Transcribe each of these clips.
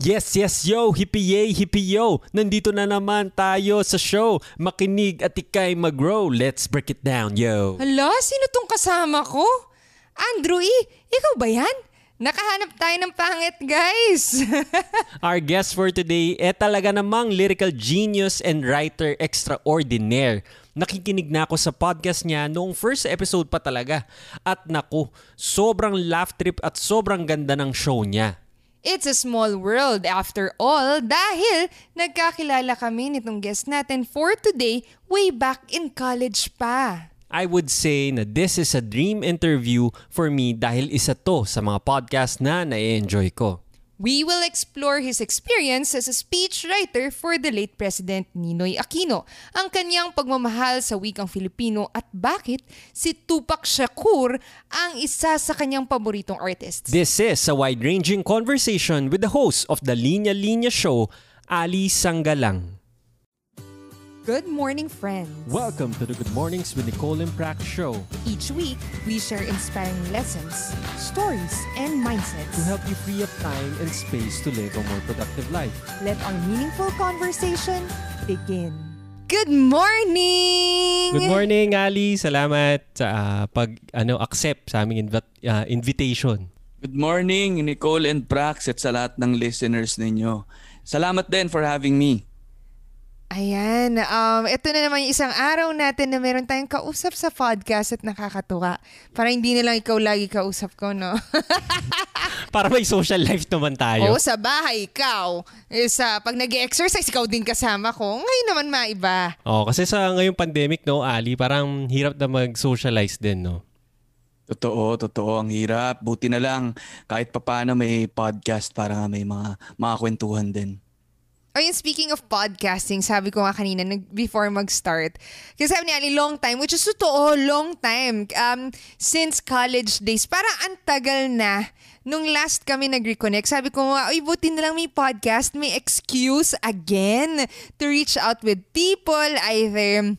Yes, yes, yo, hippie yay, hippie yo. Nandito na naman tayo sa show. Makinig at ikay mag-grow. Let's break it down, yo. Hala, sino tong kasama ko? Andrew E., ikaw ba yan? Nakahanap tayo ng pangit, guys. Our guest for today, eh talaga namang lyrical genius and writer extraordinaire. Nakikinig na ako sa podcast niya noong first episode pa talaga. At naku, sobrang laugh trip at sobrang ganda ng show niya. It's a small world after all dahil nagkakilala kami nitong guest natin for today way back in college pa. I would say na this is a dream interview for me dahil isa to sa mga podcast na na-enjoy ko. We will explore his experience as a speechwriter for the late President Ninoy Aquino, ang kanyang pagmamahal sa wikang Filipino at bakit si Tupac Shakur ang isa sa kanyang paboritong artists. This is a wide-ranging conversation with the host of the Linya Linya Show, Ali Sanggalang. Good morning, friends. Welcome to the Good Mornings with Nicole and Prac show Each week, we share inspiring lessons, stories, and mindsets. to help you free up time and space to live a more productive life. Let our meaningful conversation begin. Good morning! Good morning, Ali. Salamat sa ah, pag ano accept sa aming invi- ah, invitation. Good morning, Nicole and Prax at sa lahat ng listeners ninyo. Salamat din for having me. Ayan, um, ito na naman yung isang araw natin na meron tayong kausap sa podcast at nakakatuwa. Para hindi na lang ikaw lagi kausap ko, no? Para may social life naman tayo. Oo, sa bahay, ikaw. Eh, sa, pag nag exercise ikaw din kasama ko. Ngayon naman maiba. Oh, kasi sa ngayong pandemic, no, Ali, parang hirap na mag-socialize din, no? Totoo, totoo. Ang hirap. Buti na lang kahit papano may podcast para may mga, mga kwentuhan din. Ayun, speaking of podcasting, sabi ko nga kanina nag, before mag-start. Kasi sabi ni Ali, long time, which is totoo, long time. Um, since college days. Parang ang tagal na. Nung last kami nag-reconnect, sabi ko nga, uy, buti na lang may podcast, may excuse again to reach out with people, either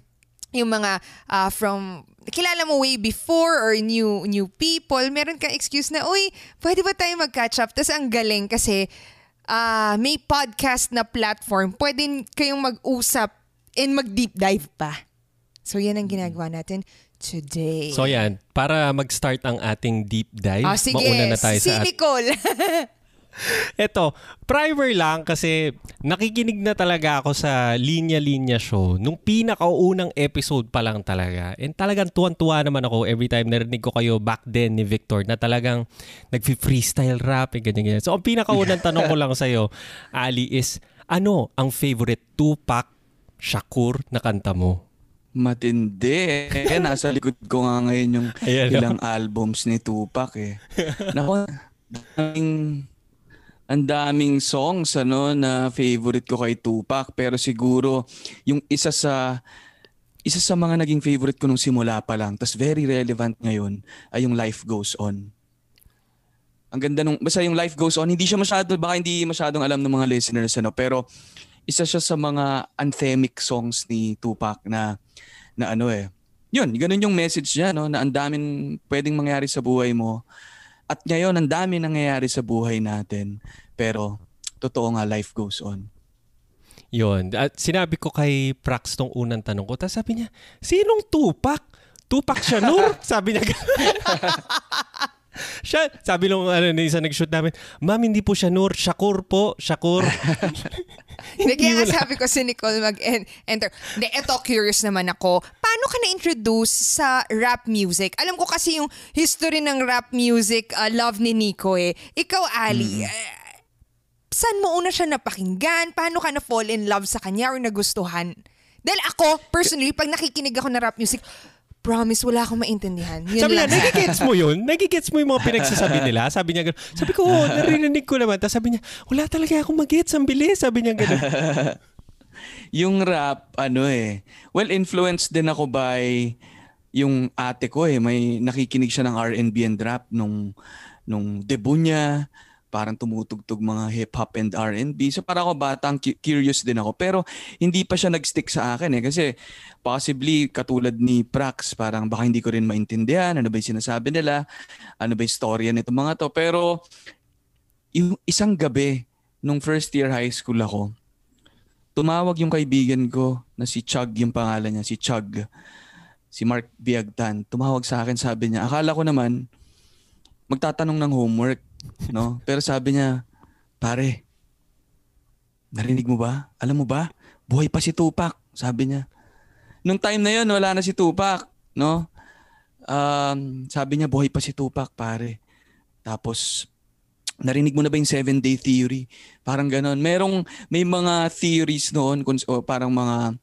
yung mga ah, from kilala mo way before or new new people, meron kang excuse na, uy, pwede ba tayo mag-catch up? Tapos ang galing kasi ah, may podcast na platform, pwede kayong mag-usap and mag-deep dive pa. So yan ang ginagawa natin today. So yan, para mag-start ang ating deep dive, Ah, sige, mauna na tayo sa... Nicole. Eto, primer lang kasi nakikinig na talaga ako sa Linya Linya Show nung pinakaunang episode pa lang talaga. And talagang tuwan-tuwa naman ako every time narinig ko kayo back then ni Victor na talagang nag-freestyle rap and ganyan-ganyan. So ang pinakaunang tanong ko lang sa'yo, Ali, is ano ang favorite Tupac Shakur na kanta mo? Matindi. Eh, nasa likod ko nga ngayon yung Ayan, no? ilang albums ni Tupac eh. Nako, daming, ang daming songs ano na favorite ko kay Tupac pero siguro yung isa sa isa sa mga naging favorite ko nung simula pa lang tas very relevant ngayon ay yung Life Goes On. Ang ganda nung basta yung Life Goes On hindi siya masyado baka hindi masyadong alam ng mga listeners ano pero isa siya sa mga anthemic songs ni Tupac na na ano eh. Yun, ganun yung message niya no na ang daming pwedeng mangyari sa buhay mo. At ngayon ang dami nangyayari sa buhay natin. Pero totoo nga life goes on. Yon. At sinabi ko kay Prax tong unang tanong ko. Tapos sabi niya, sinong Tupac? Tupac Shakur? sabi niya. Siya, sabi nung ano, na isa nag-shoot namin, Ma'am, hindi po Shanur, Shakur po, Shakur. Hindi, kaya nga sabi ko si Nicole mag-enter. Hindi, eto curious naman ako. Paano ka na-introduce sa rap music? Alam ko kasi yung history ng rap music, uh, love ni Nico eh. Ikaw, Ali, eh, saan mo una siya napakinggan? Paano ka na-fall in love sa kanya or nagustuhan? Dahil ako, personally, pag nakikinig ako ng rap music, promise, wala akong maintindihan. Yun sabi niya, lang. nagigets mo yun? Nagigets mo yung mga pinagsasabi nila? Sabi niya, gano'n. sabi ko, oo, narinig ko naman. Tapos sabi niya, wala talaga akong mag-gets, ang bilis. Sabi niya gano'n. Yung rap, ano eh, well, influenced din ako by yung ate ko eh. May nakikinig siya ng R&B and rap nung, nung debut niya. Parang tumutugtog mga hip-hop and R&B. So para ako batang cu- curious din ako. Pero hindi pa siya nag-stick sa akin eh. Kasi possibly katulad ni Prax, parang baka hindi ko rin maintindihan. Ano ba yung sinasabi nila? Ano ba yung storya nito mga to? Pero yung isang gabi, nung first year high school ako, tumawag yung kaibigan ko na si Chug yung pangalan niya, si Chug. Si Mark Biagtan. Tumawag sa akin, sabi niya, akala ko naman magtatanong ng homework, no? Pero sabi niya, pare, narinig mo ba? Alam mo ba? Buhay pa si Tupac, sabi niya. Nung time na yon wala na si Tupac, no? Um, sabi niya, buhay pa si Tupac, pare. Tapos, narinig mo na ba yung seven day theory? Parang ganon. Merong, may mga theories noon, kung, o parang mga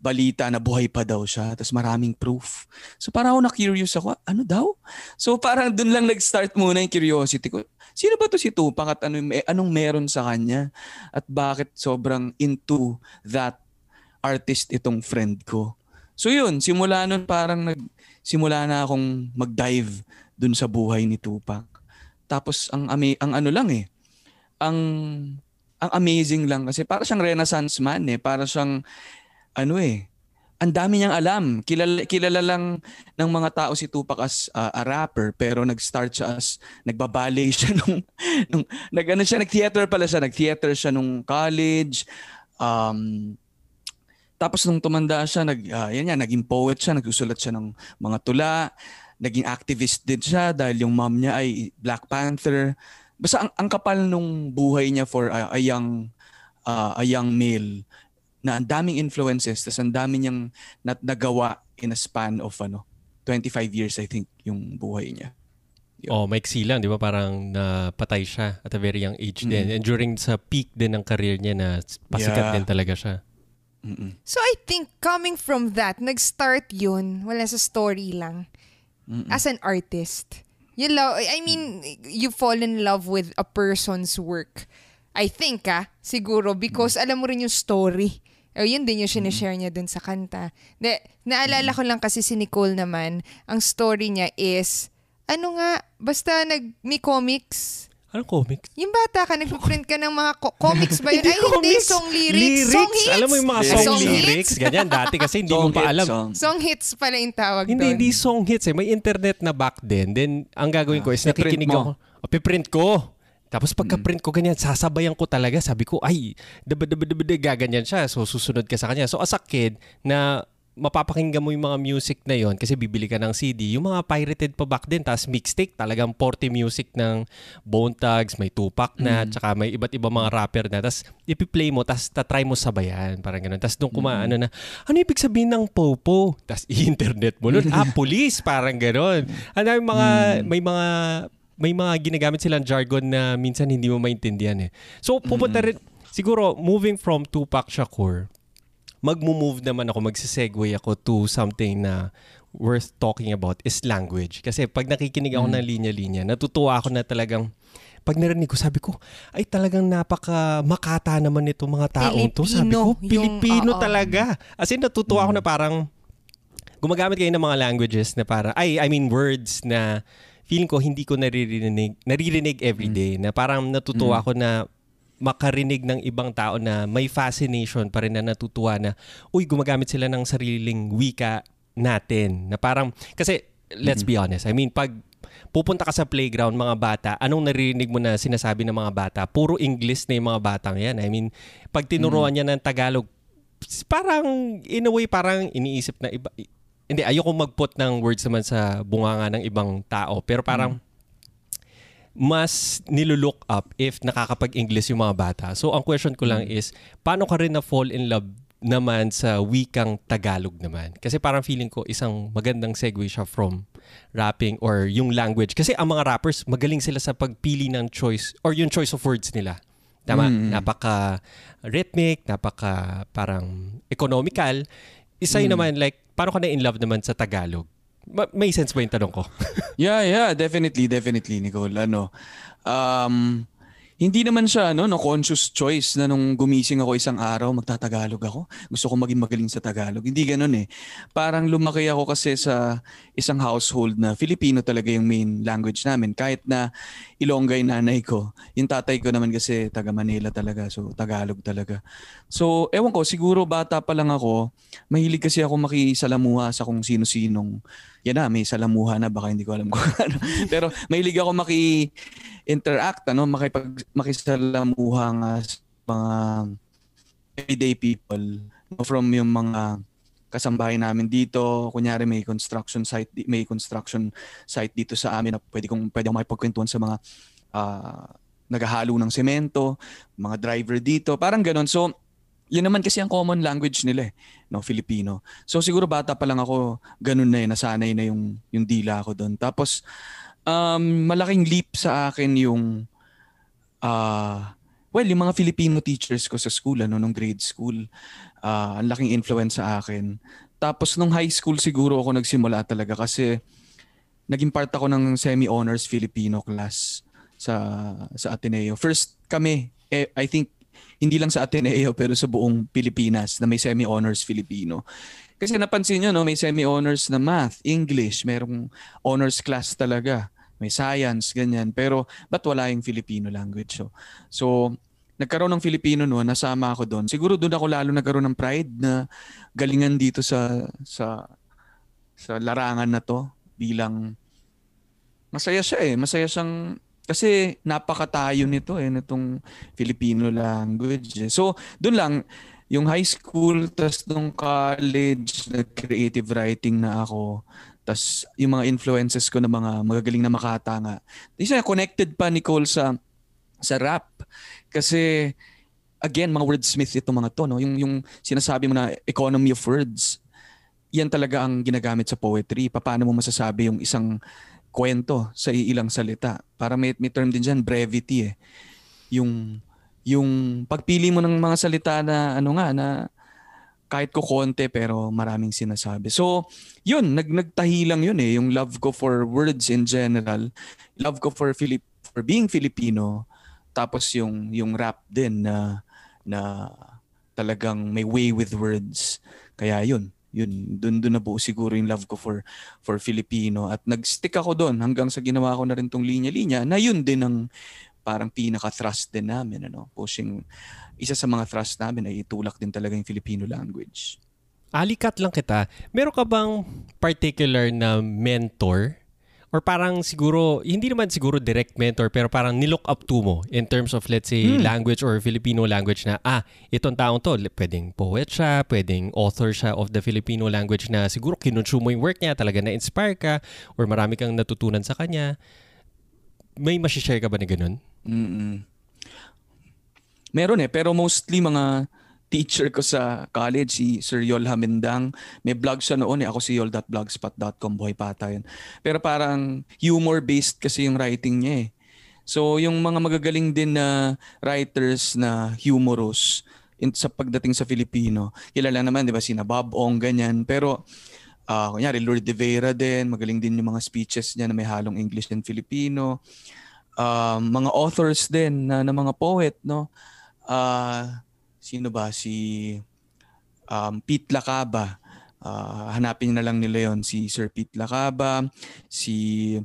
balita na buhay pa daw siya. Tapos maraming proof. So parang ako na-curious ako, ano daw? So parang dun lang nag-start muna yung curiosity ko. Sino ba to si Tupac at ano, anong meron sa kanya? At bakit sobrang into that artist itong friend ko? So yun, simula nun parang nag, simula na akong mag-dive dun sa buhay ni Tupac. Tapos ang ami ang ano lang eh. Ang ang amazing lang kasi para siyang renaissance man eh. Para siyang ano eh. Ang dami niyang alam. Kilala, kilala lang ng mga tao si Tupac as uh, a rapper pero nag-start siya as nagbaballet siya nung, nung nag ano siya nag-theater pala siya, nag-theater siya nung college. Um, tapos nung tumanda siya, nag, uh, yan yan, naging poet siya, nagsusulat siya ng mga tula naging activist din siya dahil yung mom niya ay Black Panther. Basta ang, ang kapal nung buhay niya for a, a young uh, a young male na ang daming influences tas ang dami niyang nat nagawa in a span of ano 25 years I think yung buhay niya. Yun. Oh, maiksi lang, di ba? Parang napatay siya at a very young age mm-hmm. din. And during sa peak din ng career niya na pasikat yeah. din talaga siya. Mm-mm. So I think coming from that, nag-start yun, wala sa story lang. Mm-mm. as an artist. You love, I mean, you fall in love with a person's work. I think ah, siguro because alam mo rin yung story. O yun din yung sinishare niya dun sa kanta. De, naalala ko lang kasi si Nicole naman, ang story niya is, ano nga, basta nag, may comics, Anong comics? Yung bata ka, nag-print ka ng mga co- comics ba yun? Ay, hindi, song lyrics. lyrics. Song hits. Alam mo yung mga song, song lyrics? Ganyan, dati kasi hindi mo pa alam. Song. song hits pala yung tawag hindi, doon. Hindi, song hits eh. May internet na back then. Then, ang gagawin ko is ah, nakikinig ako. O, oh, piprint ko. Tapos pagka-print ko ganyan, sasabayan ko talaga. Sabi ko, ay, daba, daba, daba, gaganyan siya. So, susunod ka sa kanya. So, as a kid, na mapapakinggan mo yung mga music na yon kasi bibili ka ng CD. Yung mga pirated pa back then, tapos mixtape, talagang 40 music ng Bone Thugs, may Tupac na, mm. tsaka may iba't ibang mga rapper na. Tapos ipi-play mo, tapos tatry mo sabayan, parang ganun. Tapos nung kumaano mm. na, ano ibig sabihin ng popo? Tapos i-internet mo nun, ah, police, parang ganun. Ano yung mga, mm. may mga may mga ginagamit silang jargon na minsan hindi mo maintindihan eh. So pupunta rin, siguro moving from Tupac Shakur, magmo-move naman ako, magsisegue ako to something na worth talking about is language. Kasi pag nakikinig ako mm. ng linya-linya, natutuwa ako na talagang pag narinig ko, sabi ko, ay talagang napaka makata naman nito mga taong to. Sabi ko, Pilipino yung, talaga. As in, natutuwa mm. ako na parang gumagamit kayo ng mga languages na para, ay, I mean words na feeling ko hindi ko naririnig, naririnig everyday. Mm. Na parang natutuwa mm. ako na makarinig ng ibang tao na may fascination pa rin na natutuwa na, uy, gumagamit sila ng sariling wika natin. Na parang, kasi, let's be honest, I mean, pag pupunta ka sa playground, mga bata, anong naririnig mo na sinasabi ng mga bata? Puro English na yung mga batang yan. I mean, pag tinuruan niya ng Tagalog, parang, in a way, parang iniisip na iba, hindi, ayoko mag-put ng words naman sa bunganga ng ibang tao. Pero parang, mm mas nilulook up if nakakapag-English yung mga bata. So ang question ko lang mm. is, paano ka rin na-fall in love naman sa wikang Tagalog naman? Kasi parang feeling ko isang magandang segue siya from rapping or yung language. Kasi ang mga rappers, magaling sila sa pagpili ng choice or yung choice of words nila. Tama? Mm. Napaka rhythmic, napaka parang economical. Isa mm. naman like, paano ka na in love naman sa Tagalog? may sense ba yung tanong ko? yeah, yeah, definitely, definitely, Nicole. Ano, um, hindi naman siya ano, no, conscious choice na nung gumising ako isang araw, magtatagalog ako. Gusto ko maging magaling sa Tagalog. Hindi ganoon eh. Parang lumaki ako kasi sa isang household na Filipino talaga yung main language namin. Kahit na Ilongga yung nanay ko. Yung tatay ko naman kasi taga Manila talaga. So Tagalog talaga. So ewan ko, siguro bata pa lang ako, mahilig kasi ako makisalamuha sa kung sino-sinong yan na, may salamuha na, baka hindi ko alam kung ano. Pero mahilig ako maki-interact, ano, makipag, makisalamuha nga sa mga everyday people no, from yung mga kasambahay namin dito. Kunyari may construction site, may construction site dito sa amin na pwede kong pwede akong makipagkwentuhan sa mga uh, naghahalo ng semento, mga driver dito, parang ganun. So, yun naman kasi ang common language nila eh, no, Filipino. So siguro bata pa lang ako, ganun na eh, nasanay na yung yung dila ko doon. Tapos um, malaking leap sa akin yung uh, well, yung mga Filipino teachers ko sa school ano nung grade school. Uh, ang laking influence sa akin. Tapos nung high school siguro ako nagsimula talaga kasi naging part ako ng semi-honors Filipino class sa sa Ateneo. First kami, eh, I think hindi lang sa Ateneo pero sa buong Pilipinas na may semi-honors Filipino. Kasi napansin nyo, no, may semi-honors na math, English, merong honors class talaga. May science, ganyan. Pero ba't wala yung Filipino language? So, so nagkaroon ng Filipino no, nasama ako doon. Siguro doon ako lalo nagkaroon ng pride na galingan dito sa sa sa larangan na to bilang masaya siya eh. Masaya siyang kasi napakatayo nito eh, nitong Filipino language. Eh. So, doon lang, yung high school, tas nung college, nag-creative writing na ako. Tas yung mga influences ko na mga magagaling na makata nga. Isa connected pa Nicole sa sa rap kasi again mga wordsmith itong mga to no yung yung sinasabi mo na economy of words yan talaga ang ginagamit sa poetry paano mo masasabi yung isang kwento sa ilang salita. Para may, may term din dyan, brevity eh. Yung, yung pagpili mo ng mga salita na ano nga, na kahit ko konti pero maraming sinasabi. So, yun, nag nagtahi lang yun eh, yung love ko for words in general, love ko for Filip for being Filipino, tapos yung yung rap din na na talagang may way with words. Kaya yun, yun doon doon na buo siguro yung love ko for for Filipino at nag-stick ako doon hanggang sa ginawa ko na rin tong linya-linya na yun din ang parang pinaka-thrust din namin ano pushing isa sa mga thrust namin ay itulak din talaga yung Filipino language. Alikat lang kita. Meron ka bang particular na mentor or parang siguro, hindi naman siguro direct mentor, pero parang nilook up to mo in terms of let's say hmm. language or Filipino language na, ah, itong taong to, pwedeng poet siya, pwedeng author siya of the Filipino language na siguro kinonsume mo yung work niya, talaga na-inspire ka, or marami kang natutunan sa kanya. May masishare ka ba na ganun? Mm-mm. Meron eh, pero mostly mga teacher ko sa college, si Sir Yol Hamindang. May blog siya noon eh. Ako si yol.blogspot.com, buhay pata yun. Pero parang humor-based kasi yung writing niya eh. So yung mga magagaling din na writers na humorous in, sa pagdating sa Filipino, kilala naman, di ba, sina Bob Ong, ganyan. Pero uh, kunyari, Lord de Vera din, magaling din yung mga speeches niya na may halong English and Filipino. Uh, mga authors din na, na mga poet, no? Uh, sino ba si um, Pete Lacaba. Uh, hanapin na lang nila yon si Sir Pete Lacaba, si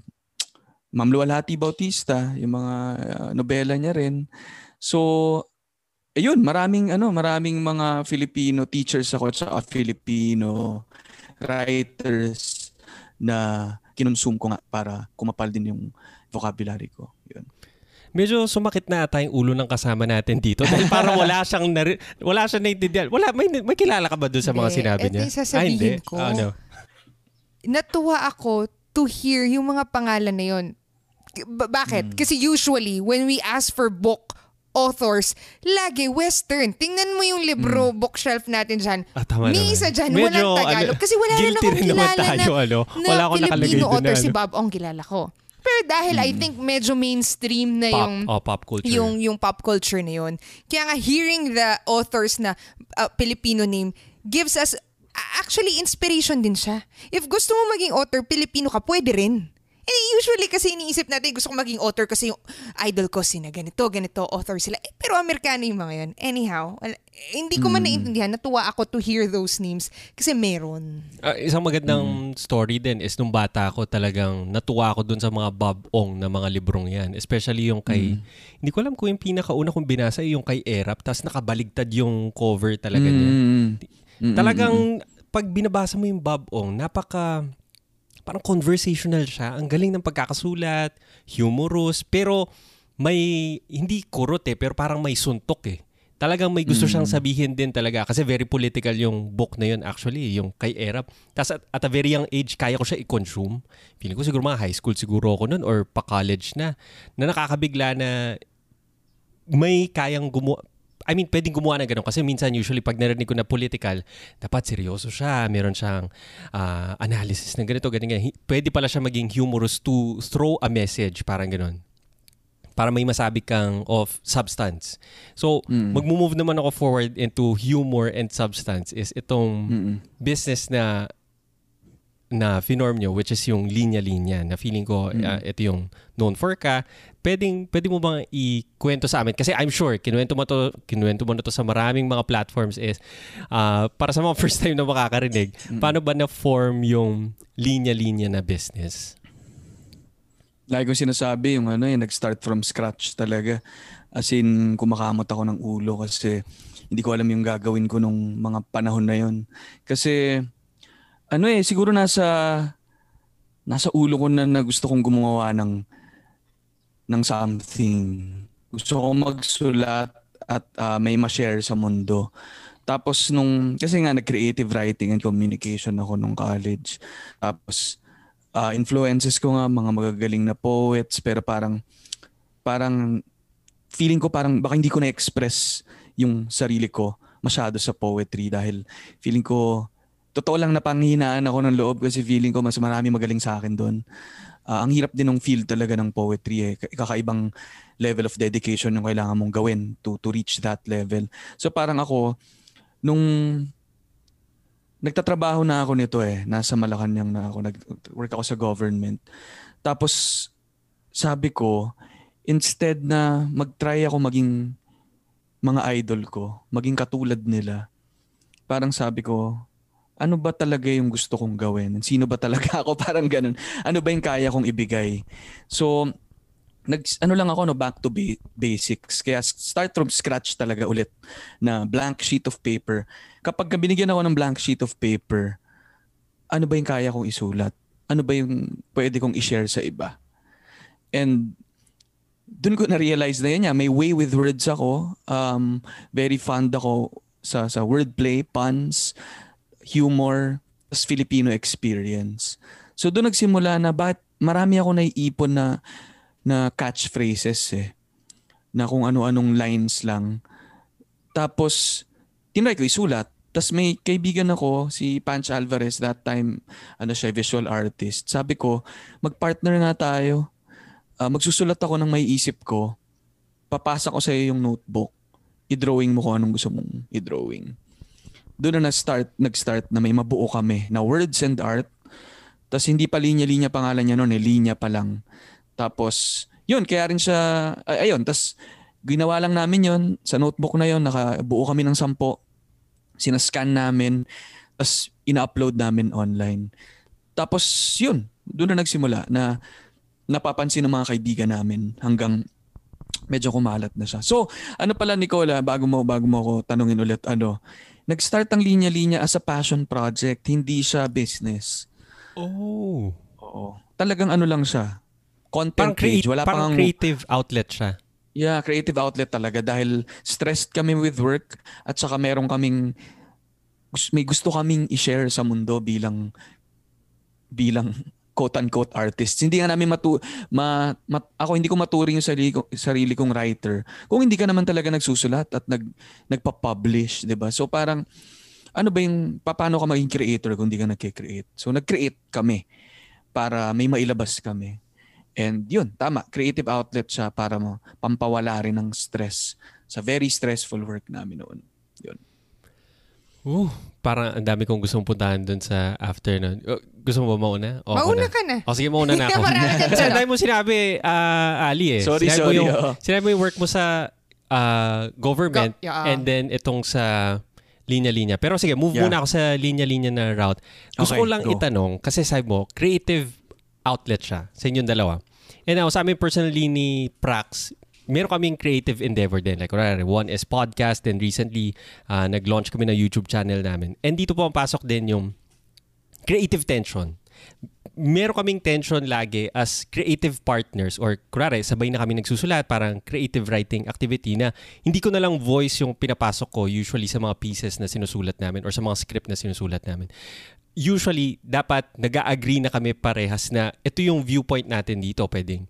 Ma'am Luwalhati Bautista, yung mga uh, nobela niya rin. So, ayun, maraming ano, maraming mga Filipino teachers ako sa Filipino writers na kinonsume ko nga para kumapal din yung vocabulary ko. Yun medyo sumakit na ata yung ulo ng kasama natin dito dahil parang wala siyang nari- wala siyang naiintindihan. Wala may may kilala ka ba doon sa mga sinabi niya? Ito sasabihin ah, ko. Oh, no. Natuwa ako to hear yung mga pangalan na yon. B- bakit? Hmm. Kasi usually when we ask for book authors, lagi Western. Tingnan mo yung libro mm. bookshelf natin dyan. Ah, tama May isa dyan, Medyo, walang Tagalog. Ano, kasi wala na akong kilala tayo, na, ano? wala na Filipino author na, ano? si Bob Ong kilala ko. Pero dahil hmm. I think medyo mainstream na pop, yung oh, pop culture. yung yung pop culture na yun. Kaya nga hearing the authors na uh, Filipino name gives us actually inspiration din siya. If gusto mo maging author Filipino ka, pwede rin. And usually kasi iniisip natin gusto ko maging author kasi yung idol ko sina ganito, ganito, author sila. Eh, pero Amerikano yung mga yun. Anyhow, wala, hindi ko man mm. naintindihan. Natuwa ako to hear those names kasi meron. Uh, isang magandang mm. story din is nung bata ako talagang natuwa ako dun sa mga Bob Ong na mga librong yan. Especially yung kay, mm. hindi ko alam kung yung pinakauna kong binasa yung kay Erap tapos nakabaligtad yung cover talaga niya. Mm. Talagang pag binabasa mo yung Bob Ong, napaka parang conversational siya. Ang galing ng pagkakasulat, humorous, pero may, hindi kurot eh, pero parang may suntok eh. Talagang may gusto siyang sabihin din talaga kasi very political yung book na yun actually, yung kay Erap. Tapos at, at a very young age, kaya ko siya i-consume. Feeling ko siguro mga high school siguro ako nun or pa-college na, na nakakabigla na may kayang gumawa, I mean, pwedeng gumawa ng ganun. Kasi minsan, usually, pag narinig ko na political, dapat seryoso siya. Meron siyang ah, analysis ng ganito, ganyan. Hi- Pwede pala siya maging humorous to throw a message, parang ganun. Para may masabi kang of substance. So, magmo-move naman ako forward into humor and substance is itong Mm-mm. business na na finorm nyo, which is yung linya-linya, na feeling ko ah, ito yung known for ka. Pwedeng, pwede mo bang ikwento sa amin? Kasi I'm sure, kinuwento mo to, kinuwento mo na to sa maraming mga platforms is, ah, para sa mga first time na makakarinig, paano ba na-form yung linya-linya na business? Lagi kong sinasabi yung ano, yung nag-start from scratch talaga. As in, kumakamot ako ng ulo kasi hindi ko alam yung gagawin ko nung mga panahon na yon. Kasi, ano eh, siguro nasa, nasa ulo ko na, na gusto kong gumawa ng, ng something. Gusto kong magsulat at ah, may ma-share sa mundo. Tapos nung, kasi nga nag-creative writing and communication ako nung college. Tapos, ah, influences ko nga mga magagaling na poets pero parang parang feeling ko parang baka hindi ko na-express yung sarili ko masyado sa poetry dahil feeling ko totoo lang napanghinaan ako ng loob kasi feeling ko mas marami magaling sa akin doon. Ah, ang hirap din ng field talaga ng poetry eh. Kakaibang level of dedication yung kailangan mong gawin to to reach that level. So parang ako nung nagtatrabaho na ako nito eh. Nasa Malacanang na ako. Nag-work ako sa government. Tapos, sabi ko, instead na mag-try ako maging mga idol ko, maging katulad nila, parang sabi ko, ano ba talaga yung gusto kong gawin? Sino ba talaga ako? Parang ganun. Ano ba yung kaya kong ibigay? So, nag, ano lang ako, no, back to ba- basics. Kaya start from scratch talaga ulit na blank sheet of paper. Kapag ka binigyan ako ng blank sheet of paper, ano ba yung kaya kong isulat? Ano ba yung pwede kong i-share sa iba? And doon ko na-realize na yan, yeah, may way with words ako. Um, very fond ako sa, sa wordplay, puns, humor, tas Filipino experience. So doon nagsimula na bakit marami ako naiipon na na catchphrases eh. Na kung ano-anong lines lang. Tapos, tinry ko isulat. Tapos may kaibigan ako, si Panch Alvarez, that time, ano siya, visual artist. Sabi ko, mag-partner na tayo. Ah, magsusulat ako ng may isip ko. Papasa ko sa iyo yung notebook. I-drawing mo kung anong gusto mong i-drawing. Doon na na-start, nag-start na may mabuo kami na words and art. Tapos hindi pa linya-linya pangalan niya noon eh, linya pa lang. Tapos, yun, kaya rin siya, ay, ayun, tapos ginawa lang namin yun, sa notebook na yun, nakabuo kami ng sampo, sinascan namin, tapos ina-upload namin online. Tapos, yun, doon na nagsimula na napapansin ng mga kaibigan namin hanggang medyo kumalat na siya. So, ano pala Nicola, bago mo bago mo ako tanungin ulit ano, nag-start ang linya-linya as a passion project, hindi siya business. Oh. Oo. Talagang ano lang siya. Content Parang, page. create, Wala parang pang creative outlet siya. Yeah, creative outlet talaga dahil stressed kami with work at saka meron kaming may gusto kaming i-share sa mundo bilang bilang quote-unquote artists. Hindi nga namin matu ma, ma- ako hindi ko maturing yung sarili, ko, sarili kong writer kung hindi ka naman talaga nagsusulat at nag nagpa-publish, 'di ba? So parang ano ba yung paano ka maging creator kung hindi ka nagke-create? So nag-create kami para may mailabas kami. And yun, tama, creative outlet siya para mo pampawala rin ng stress sa very stressful work namin noon. Yun. Uh, parang ang dami kong gustong puntahan dun sa afternoon. Uh, gusto mo ba mauna? O, ako Mauna ka na. O sige, mauna na ako. Kasi dami mo sinabi, ah, Ali eh. Sorry, sinabi sorry, Mo yung, oh. Sinabi mo yung work mo sa ah, government Go- yeah. and then itong sa linya-linya. Pero sige, move Yeah. muna ako sa linya-linya na route. Gusto Okay, ko lang go. itanong, kasi sabi mo, creative outlet siya sa inyong dalawa. And now, sa amin personally ni Prax, meron kaming creative endeavor din. Like, kunwari, one is podcast, then recently, ah, nag-launch kami ng YouTube channel namin. And dito po pasok din yung creative tension. meron kaming tension lagi as creative partners or kurare, sabay na kami nagsusulat, parang creative writing activity na hindi ko na lang voice yung pinapasok ko usually sa mga pieces na sinusulat namin or sa mga script na sinusulat namin. Usually, dapat nag-agree na kami parehas na ito yung viewpoint natin dito, pwedeng.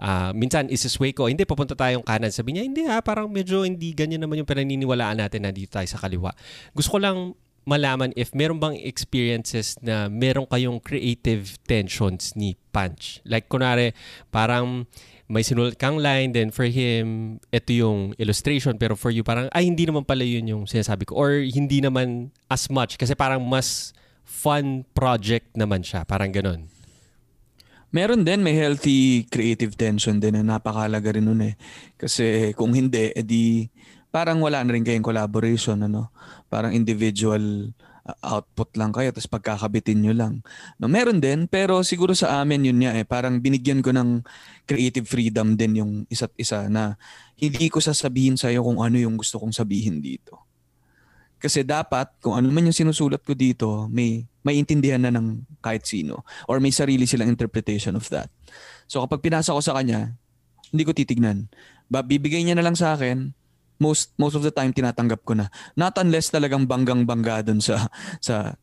Uh, minsan, isisway ko, hindi, papunta tayong kanan. Sabi niya, hindi ha, parang medyo hindi ganyan naman yung pinaniniwalaan natin na dito tayo sa kaliwa. Gusto ko lang malaman if meron bang experiences na meron kayong creative tensions ni Punch. Like kunare, parang may sinulat kang line, then for him, ito yung illustration, pero for you, parang, ay, hindi naman pala yun yung sinasabi ko. Or hindi naman as much, kasi parang mas fun project naman siya. Parang ganun. Meron din, may healthy creative tension din na napakalaga rin nun eh. Kasi kung hindi, edi parang wala na rin kayong collaboration, ano? Parang individual uh, output lang kayo tapos pagkakabitin nyo lang. No, meron din pero siguro sa amin yun niya eh parang binigyan ko ng creative freedom din yung isa't isa na hindi ko sasabihin sa iyo kung ano yung gusto kong sabihin dito. Kasi dapat kung ano man yung sinusulat ko dito, may maintindihan na ng kahit sino or may sarili silang interpretation of that. So kapag pinasa ko sa kanya, hindi ko titignan. Ba, bibigay niya na lang sa akin, most most of the time tinatanggap ko na. Not unless talagang banggang-bangga dun sa sa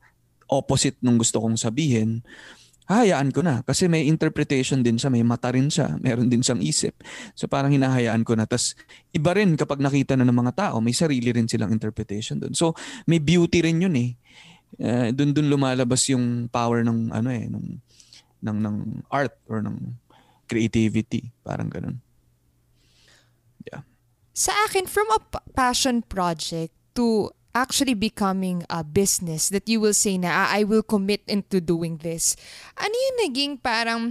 opposite nung gusto kong sabihin, hayaan ko na. Kasi may interpretation din siya, may mata rin siya, meron din siyang isip. So parang hinahayaan ko na. Tapos iba rin kapag nakita na ng mga tao, may sarili rin silang interpretation dun. So may beauty rin yun eh. Uh, dun dun lumalabas yung power ng ano eh, ng, ng, ng art or ng creativity. Parang ganun sa akin, from a passion project to actually becoming a business that you will say na, ah, I will commit into doing this. Ano yung naging parang,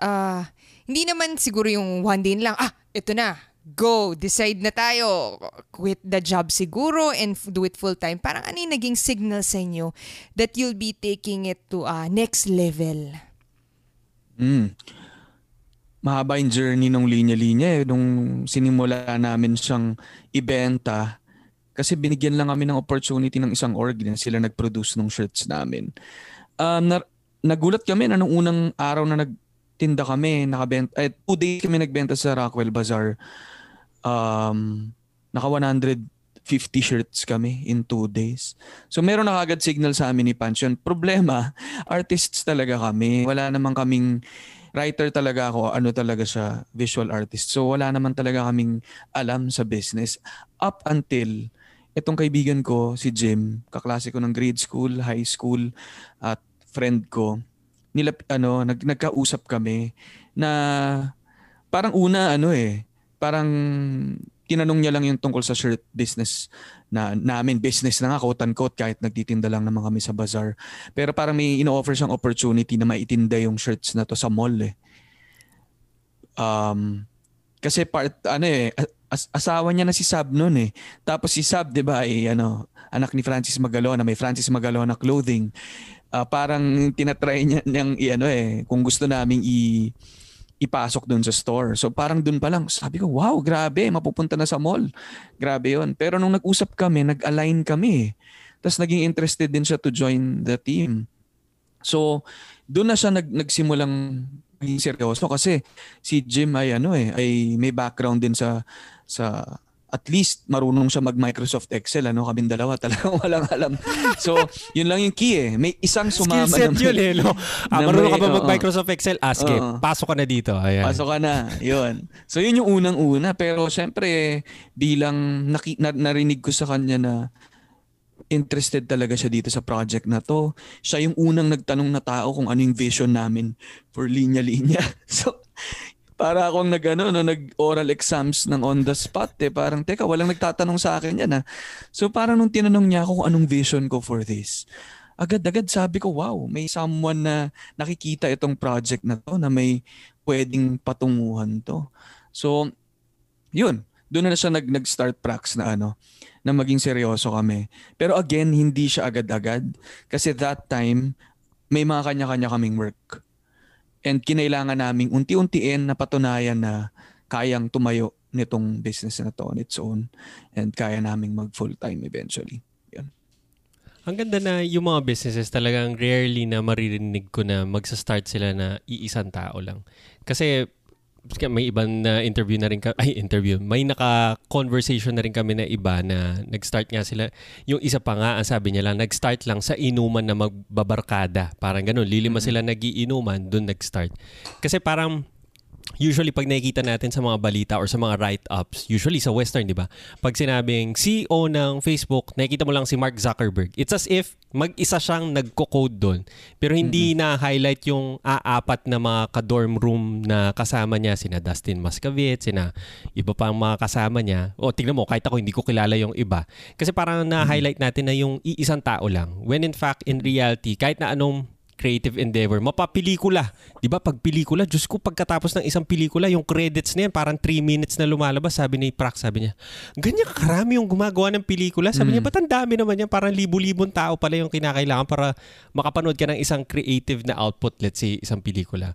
uh, hindi naman siguro yung one day lang, ah, ito na, go, decide na tayo, quit the job siguro and do it full time. Parang ano yung naging signal sa inyo that you'll be taking it to a uh, next level? Mm mahaba yung journey ng linya-linya eh. Nung sinimula namin siyang ibenta, kasi binigyan lang kami ng opportunity ng isang org na sila nag-produce ng shirts namin. Um, na, nagulat kami na nung unang araw na nagtinda kami, nakabenta, eh, two days kami nagbenta sa Rockwell Bazaar. Um, naka 150 shirts kami in two days. So meron na kagad signal sa amin ni Pansion. Problema, artists talaga kami. Wala naman kaming writer talaga ako, ano talaga siya, visual artist. So wala naman talaga kaming alam sa business. Up until itong kaibigan ko, si Jim, kaklase ko ng grade school, high school, at friend ko, nila, ano, nag, nagkausap kami na parang una, ano eh, parang tinanong niya lang yung tungkol sa shirt business na namin business na nga quote unquote kahit nagtitinda lang naman kami sa bazaar. Pero parang may ino-offer siyang opportunity na maitinda yung shirts na to sa mall eh. Um, kasi part ano eh as- asawa niya na si Sab noon eh. Tapos si Sab 'di ba ay ano anak ni Francis Magalona, may Francis Magalona clothing. Uh, parang tinatry niya niyang ano eh kung gusto naming i ipasok doon sa store. So parang doon pa lang, sabi ko, wow, grabe, mapupunta na sa mall. Grabe yon Pero nung nag-usap kami, nag-align kami. Tapos naging interested din siya to join the team. So doon na siya nag nagsimulang maging seryoso kasi si Jim ay ano eh ay may background din sa sa at least marunong siya mag-Microsoft Excel. Ano, kaming dalawa talagang walang alam. So, yun lang yung key eh. May isang sumama Skill set yun eh. No? Ah, marunong ka ba mag-Microsoft Excel? Ask uh, Pasok ka na dito. Ayan. Pasok ka na. Yun. So, yun yung unang-una. Pero syempre, bilang naki, na, narinig ko sa kanya na interested talaga siya dito sa project na to. Siya yung unang nagtanong na tao kung ano yung vision namin for linya-linya. So, para akong nag, ano, no, nag-oral exams ng on the spot eh. Parang, teka, walang nagtatanong sa akin yan ha. Ah. So parang nung tinanong niya ako kung anong vision ko for this, agad-agad sabi ko, wow, may someone na nakikita itong project na to na may pwedeng patunguhan to. So, yun. Doon na siya nag, nag-start prax na ano, na maging seryoso kami. Pero again, hindi siya agad-agad. Kasi that time, may mga kanya-kanya kaming work and kinailangan naming unti-untiin na patunayan na kayang tumayo nitong business na to on its own and kaya naming mag full-time eventually. Yan. Ang ganda na yung mga businesses talagang rarely na maririnig ko na magsa-start sila na iisang tao lang. Kasi may ibang na interview na rin ka ay interview. May naka conversation na rin kami na iba na nag-start nga sila. Yung isa pa nga ang sabi niya lang nag-start lang sa inuman na magbabarkada. Parang ganun. Lilima mm-hmm. sila nagiinuman doon nag-start. Kasi parang usually pag nakikita natin sa mga balita or sa mga write-ups, usually sa Western, di ba? Pag sinabing CEO ng Facebook, nakikita mo lang si Mark Zuckerberg. It's as if mag-isa siyang nagko-code doon. Pero hindi mm-hmm. na-highlight yung aapat na mga ka-dorm room na kasama niya, sina Dustin Mascavit, sina iba pang mga kasama niya. O tingnan mo, kahit ako hindi ko kilala yung iba. Kasi parang na-highlight natin na yung iisang tao lang. When in fact, in reality, kahit na anong creative endeavor. Mapapelikula. Di ba? Pag pelikula, Diyos ko, pagkatapos ng isang pelikula, yung credits na yan, parang 3 minutes na lumalabas. Sabi ni Prax, sabi niya, ganyan karami yung gumagawa ng pelikula. Sabi mm. niya, ba't ang dami naman yan? Parang libu-libong tao pala yung kinakailangan para makapanood ka ng isang creative na output, let's say, isang pelikula.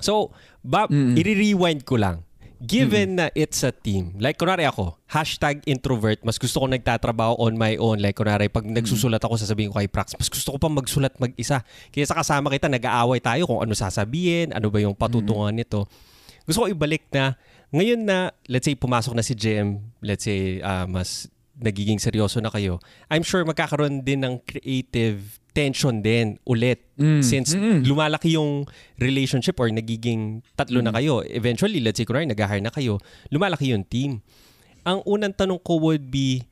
So, ba, mm. i-rewind ko lang Given mm-hmm. na it's a team, like kunwari ako, hashtag introvert, mas gusto ko nagtatrabaho on my own. Like kunwari, pag mm-hmm. nagsusulat ako, sasabihin ko kay Prax, mas gusto ko pa magsulat mag-isa. Kaya sa kasama kita, nag-aaway tayo kung ano sasabihin, ano ba yung patutungan mm-hmm. nito. Gusto ko ibalik na, ngayon na, let's say, pumasok na si Jem, let's say, uh, mas nagiging seryoso na kayo, I'm sure magkakaroon din ng creative tension din ulit mm. since mm-hmm. lumalaki yung relationship or nagiging tatlo mm. na kayo. Eventually, let's say kunwari nag-hire na kayo, lumalaki yung team. Ang unang tanong ko would be,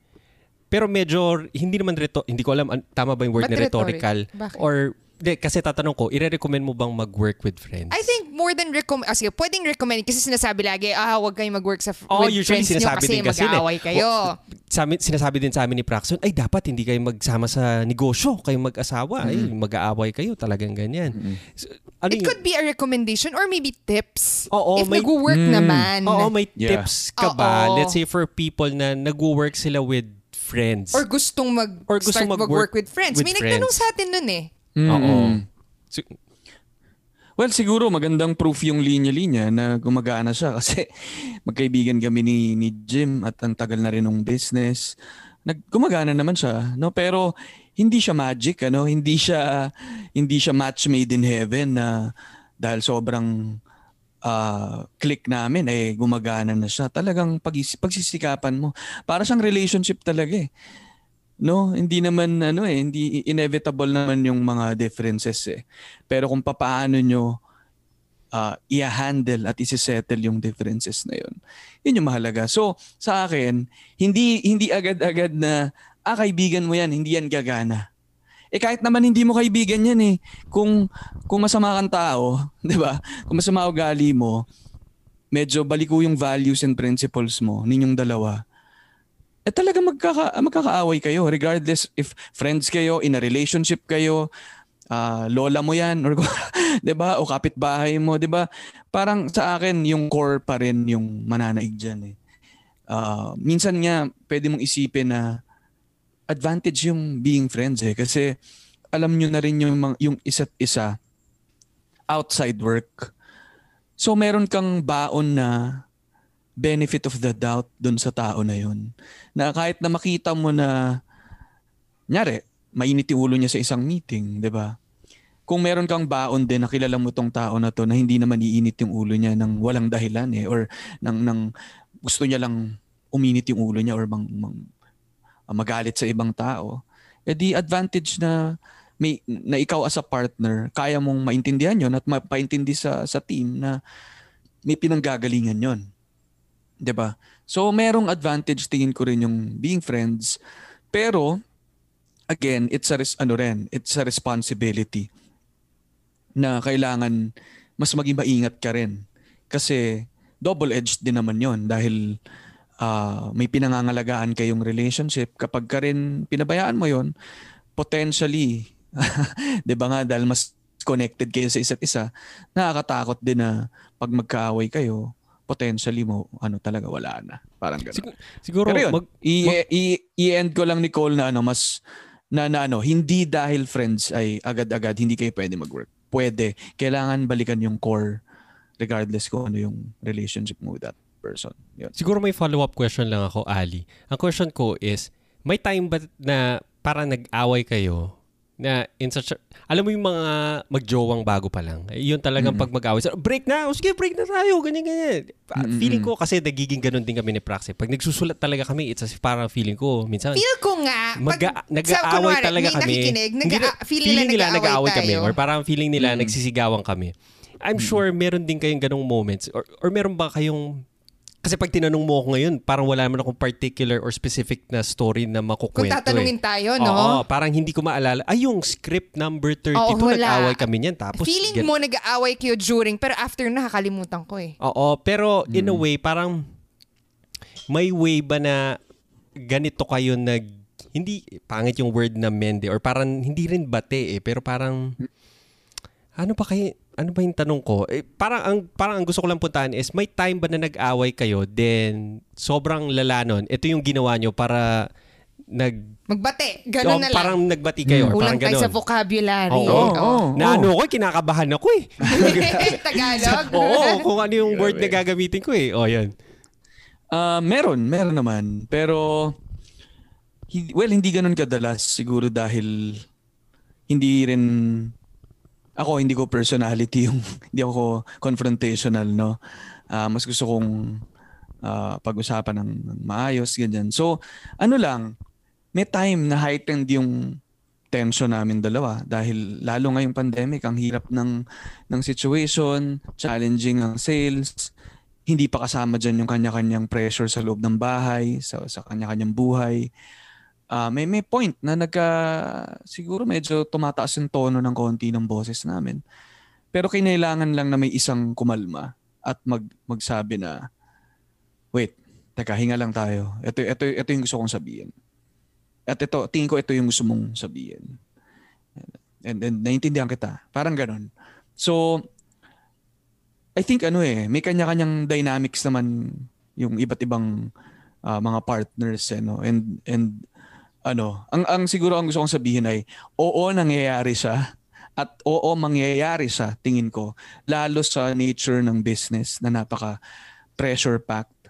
pero medyo hindi naman reto, hindi ko alam tama ba yung word But na rhetorical rhetoric? or de, kasi tatanong ko, ire-recommend mo bang mag-work with friends? I think more than recommend, ah, sige, pwedeng recommend kasi sinasabi lagi, ah, huwag kayong mag-work sa oh, with usually friends sinasabi nyo kasi, din kasi mag-aaway kayo. Oh, sa amin, sinasabi din sa amin ni Praxon, ay dapat hindi kayo magsama sa negosyo, kayong mag-asawa, mm-hmm. ay mag-aaway kayo, talagang ganyan. Mm-hmm. So, ano It yung, could be a recommendation or maybe tips. Oo, if may, nag-work mm, naman. Oo, may yeah. tips ka ba? Oo. Let's say for people na nag-work sila with friends. Or gustong mag or gustong mag-work with friends. With may friends. nagtanong sa atin nun eh. Mm. Oo. Well, siguro magandang proof yung linya-linya na gumagana siya kasi magkaibigan kami ni, ni Jim at ang tagal na rin ng business. Nag, gumagana naman siya, no? Pero hindi siya magic, ano? Hindi siya hindi siya match made in heaven na dahil sobrang uh, click namin eh gumagana na siya. Talagang pag pagsisikapan mo. Para siyang relationship talaga eh no hindi naman ano eh hindi inevitable naman yung mga differences eh. Pero kung paano nyo uh, i-handle at i-settle yung differences na yun yun yung mahalaga. So sa akin hindi hindi agad-agad na ah kaibigan mo yan hindi yan gagana. Eh kahit naman hindi mo kaibigan yan eh kung kung masama kang tao 'di ba? Kung masama ugali mo medyo baliko yung values and principles mo ninyong dalawa eh talaga magkaka, magkakaaway kayo regardless if friends kayo, in a relationship kayo, uh, lola mo yan or 'di ba o kapitbahay mo, 'di ba? Parang sa akin yung core pa rin yung mananaig diyan eh. Uh, minsan nga pwede mong isipin na advantage yung being friends eh kasi alam nyo na rin yung yung isa't isa outside work. So meron kang baon na benefit of the doubt dun sa tao na yun. Na kahit na makita mo na, nyari, mainit yung ulo niya sa isang meeting, di ba? Kung meron kang baon din, nakilala mo tong tao na to na hindi naman iinit yung ulo niya ng walang dahilan eh, or ng, ng gusto niya lang uminit yung ulo niya or mang, mang, uh, magalit sa ibang tao, eh di advantage na may na ikaw as a partner, kaya mong maintindihan yon at mapaintindi sa sa team na may pinanggagalingan yon 'di ba? So merong advantage tingin ko rin yung being friends. Pero again, it's a ano rin, it's a responsibility na kailangan mas maging maingat ka rin. Kasi double-edged din naman 'yon dahil uh, may pinangangalagaan kayong relationship. Kapag ka rin pinabayaan mo 'yon, potentially 'di ba nga dahil mas connected kayo sa isa't isa, nakakatakot din na pag magkaaway kayo, potentially mo ano talaga wala na. Parang gano'n. Siguro, siguro Pero yun, mag, i- mag, i- i-end ko lang Nicole na ano mas na, na ano, hindi dahil friends ay agad-agad hindi kayo pwede mag-work. Pwede. Kailangan balikan yung core regardless kung ano yung relationship mo with that person. Yun. Siguro may follow-up question lang ako, Ali. Ang question ko is, may time ba na parang nag-away kayo na in such a, alam mo yung mga magjowang bago pa lang. Eh, Yun talagang Mm-mm. pag mag-away. So, break na! O sige, break na tayo! Ganyan, ganyan. Mm-mm. Feeling ko kasi nagiging ganun din kami ni Praxi. Pag nagsusulat talaga kami, it's as if parang feeling ko, minsan, Feel ko nga, Mag- pag, nag-aaway kunwari, talaga may kami. nakikinig, nag- Hindi na- feeling, nila nag-aaway kami. tayo. Or parang feeling nila Mm. nagsisigawan kami. I'm sure meron din kayong ganong moments. Or, or meron ba kayong... Kasi pag tinanong mo ako ngayon, parang wala naman akong particular or specific na story na Kung makukwento tatanungin eh. tayo, Oo, no? parang hindi ko maalala. Ay, yung script number 32, Oo, wala. nag-away kami niyan. Tapos, Feeling gan- mo nag-aaway kayo during, pero after nakakalimutan ko eh. Oo, pero in a way, parang may way ba na ganito kayo nag hindi pangit yung word na mende or parang hindi rin bate eh pero parang ano ba kayo ano ba yung tanong ko? Eh, parang ang parang ang gusto ko lang puntahan is may time ba na nag-away kayo then sobrang lala nun. Ito yung ginawa nyo para nag Magbate, oh, ganun na lang. parang nagbati kayo or Kulang parang tayo ganun. sa vocabulary. Oo. Oo, Oo. oo. Na ano ko, kinakabahan ako eh. Tagalog. Oo, kung ano yung word na gagamitin ko eh. Oh, yan. Ah, meron, meron naman. Pero hindi, well, hindi ganun kadalas siguro dahil hindi rin ako hindi ko personality yung hindi ako confrontational no. Ah, mas gusto kong ah, pag-usapan ng, ng maayos ganyan. So, ano lang, may time na heightened yung tension namin dalawa dahil lalo ngayong pandemic ang hirap ng ng situation, challenging ang sales, hindi pa kasama dyan yung kanya-kanyang pressure sa loob ng bahay, sa, sa kanya-kanyang buhay. Ah, may may point na nagka siguro medyo tumataas yung tono ng konti ng boses namin. Pero kinailangan lang na may isang kumalma at mag magsabi na wait, teka, hinga lang tayo. Ito ito ito yung gusto kong sabihin. At ito, tingin ko ito yung gusto mong sabihin. And then naiintindihan kita. Parang ganun. So, I think ano eh, may kanya-kanyang dynamics naman yung iba't ibang ah, mga partners eh, no? And and ano, ang ang siguro ang gusto kong sabihin ay oo nangyayari siya at oo mangyayari sa tingin ko lalo sa nature ng business na napaka pressure packed.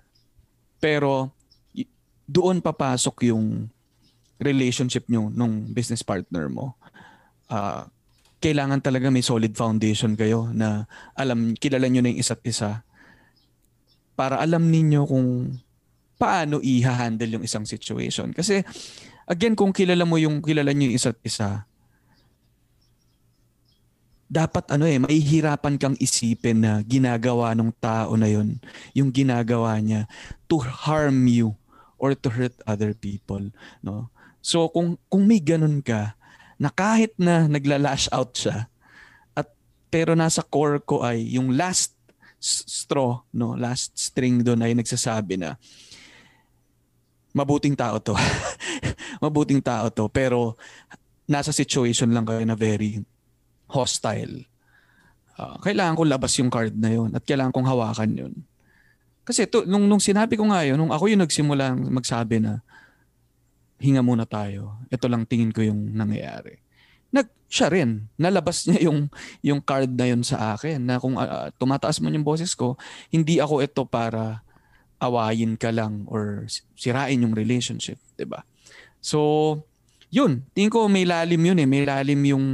Pero doon papasok yung relationship nyo nung business partner mo. Ah, kailangan talaga may solid foundation kayo na alam, kilala nyo na yung isa't isa para alam ninyo kung paano i-handle yung isang situation. Kasi again, kung kilala mo yung kilala nyo yung isa't isa, dapat ano eh, mahihirapan kang isipin na ginagawa ng tao na yun, yung ginagawa niya to harm you or to hurt other people, no? So kung kung may ganun ka na kahit na nagla-lash out siya at pero nasa core ko ay yung last straw, no, last string doon ay nagsasabi na mabuting tao to. mabuting tao to pero nasa situation lang kayo na very hostile. Ah, kailangan ko labas yung card na yun at kailangan kong hawakan yun. Kasi to, nung, nung sinabi ko nga yun, nung ako yung nagsimula magsabi na hinga muna tayo. Ito lang tingin ko yung nangyayari. Nag, siya rin, nalabas niya yung, yung card na yun sa akin na kung ah, tumataas man yung boses ko, hindi ako ito para awayin ka lang or sirain yung relationship, 'di ba? So, yun, tingin ko may lalim yun eh, may lalim yung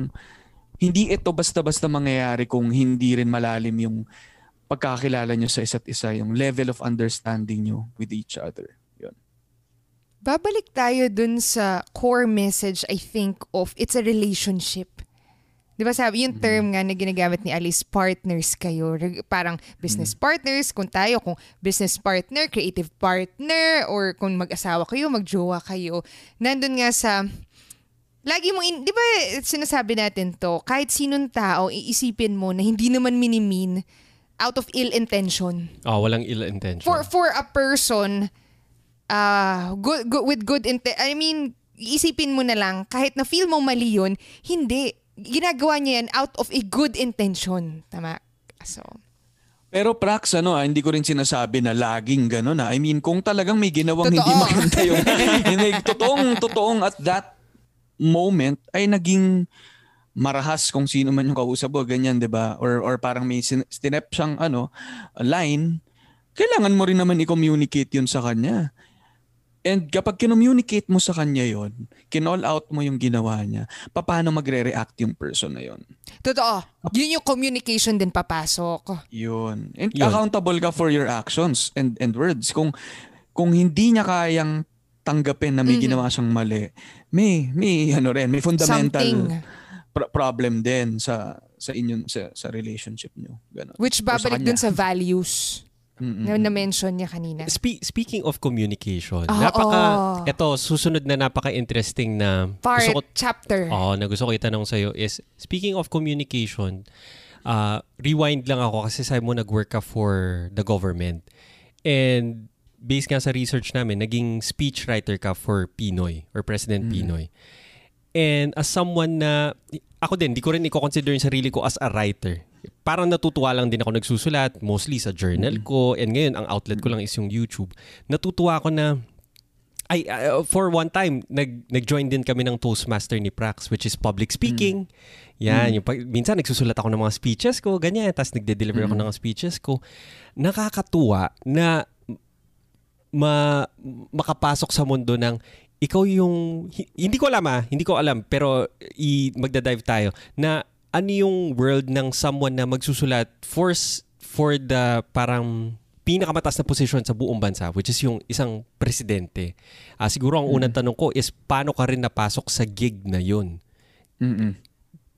hindi ito basta-basta mangyayari kung hindi rin malalim yung pagkakilala nyo sa isa't isa, yung level of understanding nyo with each other. Yun. Babalik tayo dun sa core message, I think, of it's a relationship. Di ba sabi, yung term nga na ginagamit ni Alice, partners kayo. Parang business partners, kung tayo, kung business partner, creative partner, or kung mag-asawa kayo, magjowa kayo. Nandun nga sa, lagi mo, in, di ba sinasabi natin to, kahit sinong tao, iisipin mo na hindi naman minimin out of ill intention Oh, walang ill intention. for for a person uh good, good with good inte I mean isipin mo na lang kahit na feel mo mali yun hindi ginagawa niya yan out of a good intention tama so Pero Prax, ano, ah, hindi ko rin sinasabi na laging gano'n. Ah. I mean, kung talagang may ginawang hindi Totoo. maganda yung, hindi, totoong, totoong at that moment ay naging marahas kung sino man yung kausap mo, ganyan, di ba? Or, or parang may sin- stinep siyang ano, line, kailangan mo rin naman i-communicate yun sa kanya. And kapag kinommunicate mo sa kanya yon, kinall out mo yung ginawa niya, paano magre-react yung person na yon? Totoo. Yun yung communication din papasok. Yun. And Yun. accountable ka for your actions and and words. Kung kung hindi niya kayang tanggapin na may ginawa siyang mali, may may ano rin, may fundamental Something. pro- problem din sa sa inyong sa, sa relationship niyo. Ganun. Which babalik dun sa values Mm-mm. na na-mention niya kanina. Spe- speaking of communication, Oo. napaka, eto, susunod na napaka-interesting na Part, gusto ko, chapter. Oo, na gusto ko itanong sa'yo is, speaking of communication, uh, rewind lang ako kasi sabi mo nag-work ka for the government. And based nga sa research namin, naging speechwriter ka for Pinoy or President Pinoy. And as someone na, ako din, di ko rin i-consider yung sarili ko as a writer. Parang natutuwa lang din ako nagsusulat, mostly sa journal ko. And ngayon, ang outlet ko lang is yung YouTube. Natutuwa ako na, ay, uh, for one time, nag, nag-join din kami ng Toastmaster ni Prax, which is public speaking. Yan, yung, pag- minsan nagsusulat ako ng mga speeches ko, ganyan. Tapos nagde-deliver ako ng mga speeches ko. Nakakatuwa na ma makapasok sa mundo ng ikaw yung hi- hindi ko alam ah, hindi ko alam pero i magda-dive tayo na ano yung world ng someone na magsusulat for for the parang pinakamataas na posisyon sa buong bansa which is yung isang presidente. Ah siguro ang unang tanong ko is paano ka rin napasok sa gig na yun? Mm-mm.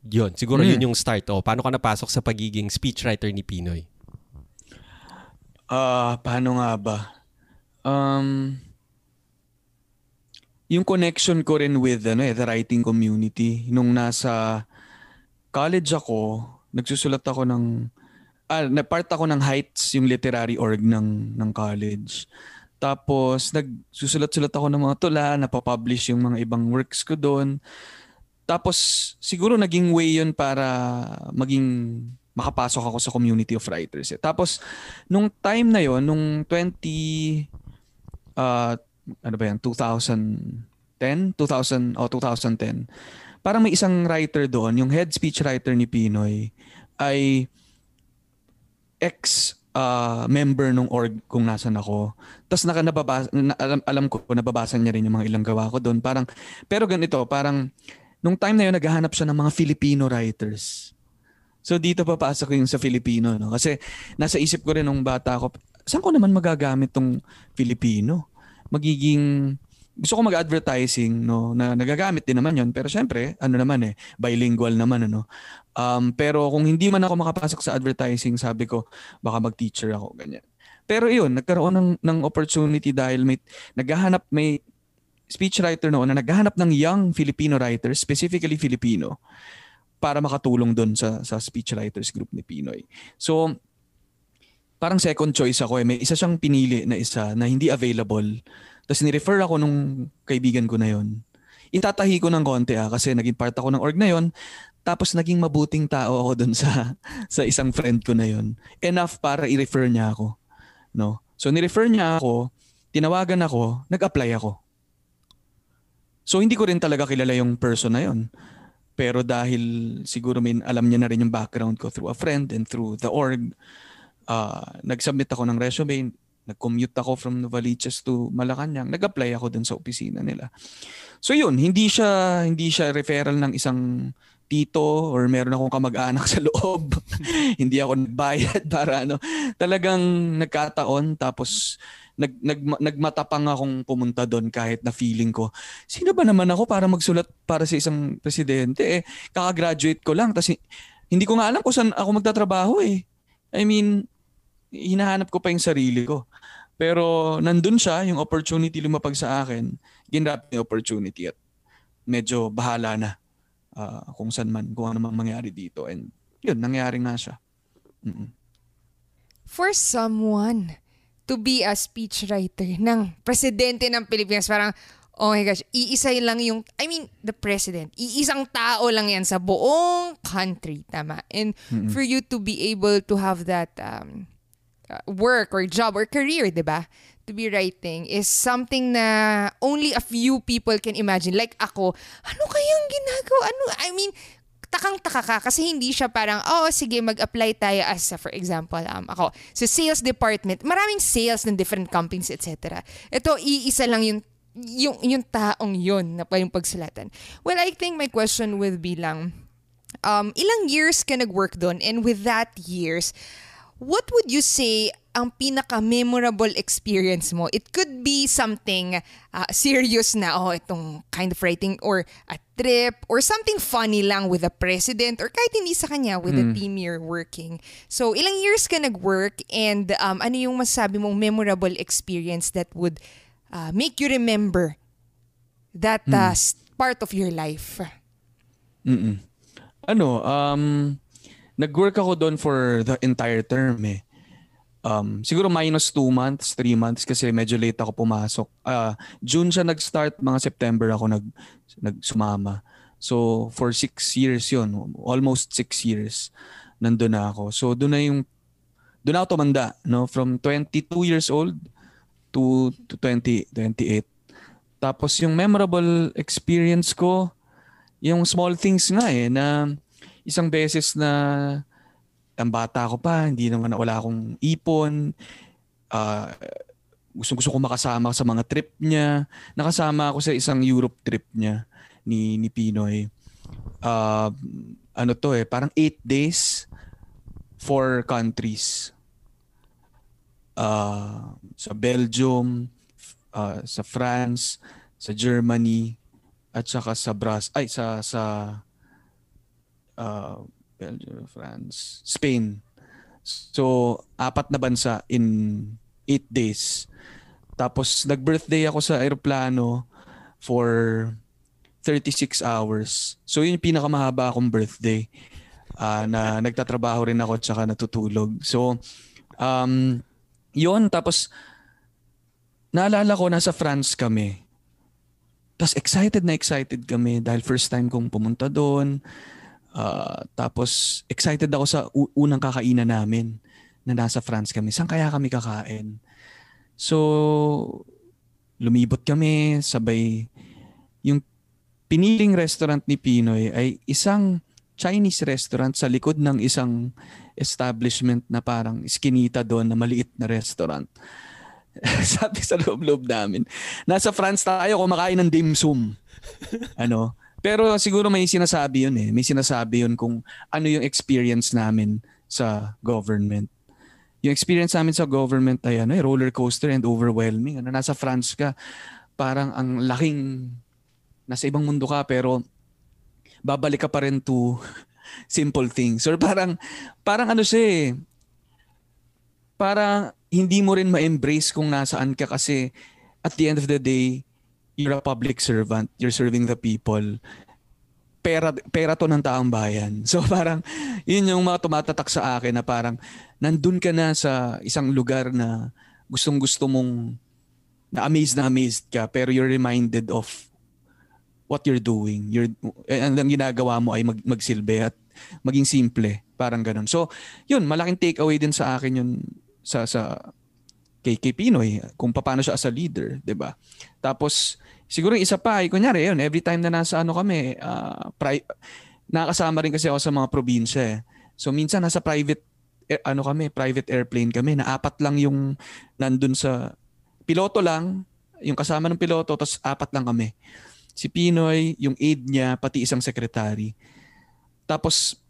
Yun, siguro Mm. yun yung start. O, paano ka napasok sa pagiging speechwriter ni Pinoy? Ah, paano nga ba? Um, yung connection ko rin with ano, eh, the writing community. Nung nasa college ako, nagsusulat ako ng ah, na part ako ng Heights, yung literary org ng ng college. Tapos nagsusulat-sulat ako ng mga tula, napapublish yung mga ibang works ko doon. Tapos siguro naging way yun para maging makapasok ako sa community of writers. Eh. Tapos nung time na yon, nung 20 uh, ano ba yan, 2010, 2000 o 2010. Parang may isang writer doon, yung head speech writer ni Pinoy ay ex uh, member nung org kung nasan ako. Tapos naka nababasa, na, alam, alam ko nababasa niya rin yung mga ilang gawa ko doon. Parang pero ganito, parang nung time na yun naghahanap siya ng mga Filipino writers. So dito papasok yung sa Filipino, no? Kasi nasa isip ko rin nung bata ako, saan ko naman magagamit tong Filipino? Magiging gusto ko mag-advertising, no, na nagagamit din naman 'yon, pero syempre, ano naman eh, bilingual naman ano. Um, pero kung hindi man ako makapasok sa advertising, sabi ko, baka mag-teacher ako ganyan. Pero 'yun, nagkaroon ng ng opportunity dahil may naghahanap may speechwriter noon na naghahanap ng young Filipino writers, specifically Filipino, para makatulong doon sa sa speechwriters group ni Pinoy. So parang second choice ako eh. May isa siyang pinili na isa na hindi available. Tapos ni-refer ako nung kaibigan ko na yon. Itatahi ko ng konti ah kasi naging part ako ng org na yon. Tapos naging mabuting tao ako doon sa sa isang friend ko na yon. Enough para i-refer niya ako. No? So ni-refer niya ako, tinawagan ako, nag-apply ako. So hindi ko rin talaga kilala yung person na yon. Pero dahil siguro may alam niya na rin yung background ko through a friend and through the org, uh, nag-submit ako ng resume, nag-commute ako from Novaliches to Malacanang, nag-apply ako dun sa opisina nila. So yun, hindi siya hindi siya referral ng isang tito or meron akong kamag-anak sa loob. hindi ako nagbayad para ano. Talagang nagkataon tapos nag, nag, nagmatapang akong pumunta doon kahit na feeling ko, sino ba naman ako para magsulat para sa isang presidente? Eh, kaka-graduate ko lang. Tapos hindi ko nga alam kung saan ako magtatrabaho eh. I mean, hinahanap ko pa yung sarili ko. Pero nandun siya, yung opportunity lumapag sa akin, ginrap yung opportunity at medyo bahala na uh, kung saan man, kung ano man mangyari dito. And yun, nangyari nga siya. Mm-mm. For someone to be a speechwriter ng presidente ng Pilipinas, parang, oh my gosh, iisa lang yung, I mean, the president, iisang tao lang yan sa buong country, tama? And Mm-mm. for you to be able to have that um, work or job or career, di ba? To be writing is something na only a few people can imagine. Like ako, ano kayang ginagawa? Ano, I mean, takang-taka ka kasi hindi siya parang, oh, sige, mag-apply tayo as, uh, for example, um, ako, sa sales department, maraming sales ng different companies, etc. Ito, iisa lang yung yung, yung taong yun na pa yung pagsulatan. Well, I think my question would be lang, um, ilang years ka nag-work doon? And with that years, what would you say ang pinaka-memorable experience mo? It could be something uh, serious na, oh, itong kind of writing or a trip or something funny lang with the president or kahit hindi sa kanya with mm. the team you're working. So, ilang years ka nag-work and um, ano yung masabi mong memorable experience that would uh, make you remember that uh, mm. part of your life? Mm-mm. Ano, um, nag-work ako doon for the entire term eh um, siguro minus 2 months, 3 months kasi medyo late ako pumasok. Uh, June siya nag-start, mga September ako nag, nagsumama. So for 6 years yon almost 6 years nandun na ako. So doon na yung, doon ako tumanda, no? from 22 years old to, to 20, 28. Tapos yung memorable experience ko, yung small things nga eh, na isang beses na ang bata ko pa, hindi naman wala akong ipon. Uh, gusto gusto ko makasama sa mga trip niya. Nakasama ako sa isang Europe trip niya ni ni Pinoy. Uh, ano to eh, parang 8 days four countries. Uh, sa Belgium, uh, sa France, sa Germany, at saka sa Bras ay sa sa uh, Belgium, France, Spain. So, apat na bansa in 8 days. Tapos, nag-birthday ako sa aeroplano for 36 hours. So, yun yung pinakamahaba akong birthday. Uh, na nagtatrabaho rin ako at saka natutulog. So, um, yun. Tapos, naalala ko, nasa France kami. Tapos excited na excited kami dahil first time kong pumunta doon. Uh, tapos excited ako sa unang kakainan namin na nasa France kami. Saan kaya kami kakain? So, lumibot kami, sabay yung piniling restaurant ni Pinoy ay isang Chinese restaurant sa likod ng isang establishment na parang iskinita doon na maliit na restaurant. Sabi sa loob-loob namin, nasa France tayo kumakain ng dim sum. ano? Pero siguro may sinasabi yun eh. May sinasabi yun kung ano yung experience namin sa government. Yung experience namin sa government ay ano, eh, roller coaster and overwhelming. Ano, nasa France ka, parang ang laking, nasa ibang mundo ka pero babalik ka pa rin to simple things. Or parang, parang ano siya eh, parang hindi mo rin ma-embrace kung nasaan ka kasi at the end of the day, you're a public servant, you're serving the people. Pera, pera to ng taong bayan. So parang, yun yung mga tumatatak sa akin na parang, nandun ka na sa isang lugar na gustong gusto mong, na amazed na amazed ka, pero you're reminded of what you're doing. You're, and ang ginagawa mo ay mag, magsilbi at maging simple. Parang ganun. So, yun, malaking takeaway din sa akin yun sa, sa kay, kay Pinoy kung paano siya as a leader, 'di ba? Tapos siguro yung isa pa ay kunyari yun, every time na nasa ano kami, uh, pri- nakasama rin kasi ako sa mga probinsya eh. So minsan nasa private eh, ano kami, private airplane kami na apat lang yung nandun sa piloto lang, yung kasama ng piloto tapos apat lang kami. Si Pinoy, yung aide niya, pati isang secretary. Tapos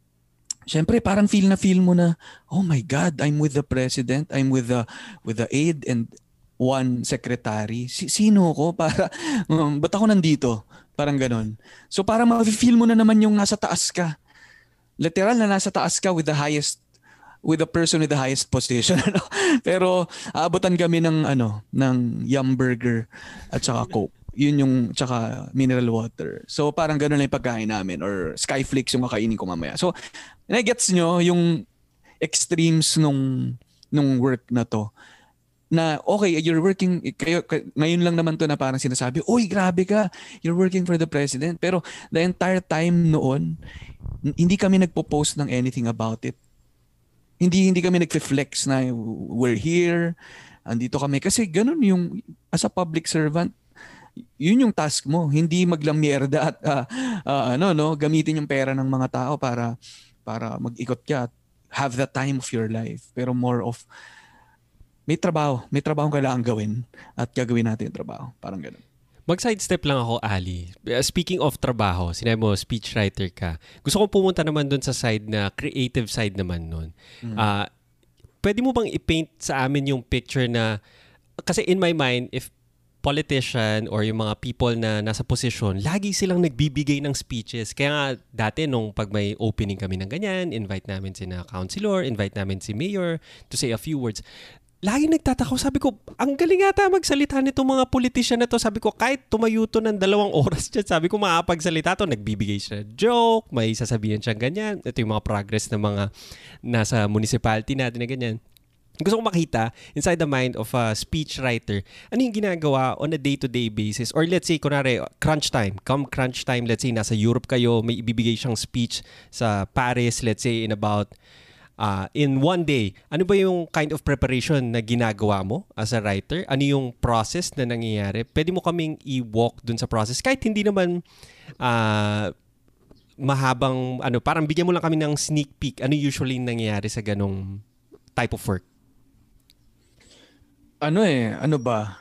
Siyempre, parang feel na feel mo na, oh my God, I'm with the president, I'm with the, with the aide and one secretary. Si, sino ko? Para, um, ba't ako nandito? Parang ganon. So para ma-feel mo na naman yung nasa taas ka. Literal na nasa taas ka with the highest with the person with the highest position ano pero aabutan kami ng ano ng yum burger at saka coke yun yung tsaka mineral water. So parang ganoon lang yung pagkain namin or skyflakes yung kakainin ko mamaya. So na-gets nyo yung extremes nung nung work na to na okay, you're working, kayo, ngayon lang naman to na parang sinasabi, oy, grabe ka, you're working for the president. Pero the entire time noon, hindi kami nagpo-post ng anything about it. Hindi hindi kami nagfe-flex na we're here, andito kami. Kasi ganun yung, as a public servant, yun yung task mo, hindi maglamierda at uh, uh, ano no, gamitin yung pera ng mga tao para para mag-ikot ka at have the time of your life. Pero more of may trabaho, may trabaho kailangan gawin at gagawin natin yung trabaho. Parang ganun. Mag-sidestep lang ako, Ali. Uh, Speaking of trabaho, sinabi mo, speechwriter ka. Gusto kong pumunta naman doon sa side na, creative side naman nun. Ah, pwede mo bang i-paint sa amin yung picture na, kasi in my mind, if politician or yung mga people na nasa posisyon, lagi silang nagbibigay ng speeches. Kaya nga dati nung pag may opening kami ng ganyan, invite namin si na councilor, invite namin si mayor to say a few words. Lagi nagtataka sabi ko, ang galing ata magsalita nito mga politician na to. Sabi ko, kahit tumayo to ng dalawang oras dyan, sabi ko, makapagsalita to. Nagbibigay siya joke, may sasabihin siyang ganyan. Ito yung mga progress ng mga nasa municipality natin na ganyan gusto ko makita inside the mind of a speechwriter ano yung ginagawa on a day-to-day basis? Or let's say kunwari crunch time. Come crunch time let's say nasa Europe kayo may ibibigay siyang speech sa Paris let's say in about uh, in one day. Ano ba yung kind of preparation na ginagawa mo as a writer? Ano yung process na nangyayari? Pwede mo kaming i-walk dun sa process. Kahit hindi naman uh, mahabang ano parang bigyan mo lang kami ng sneak peek ano usually nangyayari sa ganong type of work ano eh, ano ba?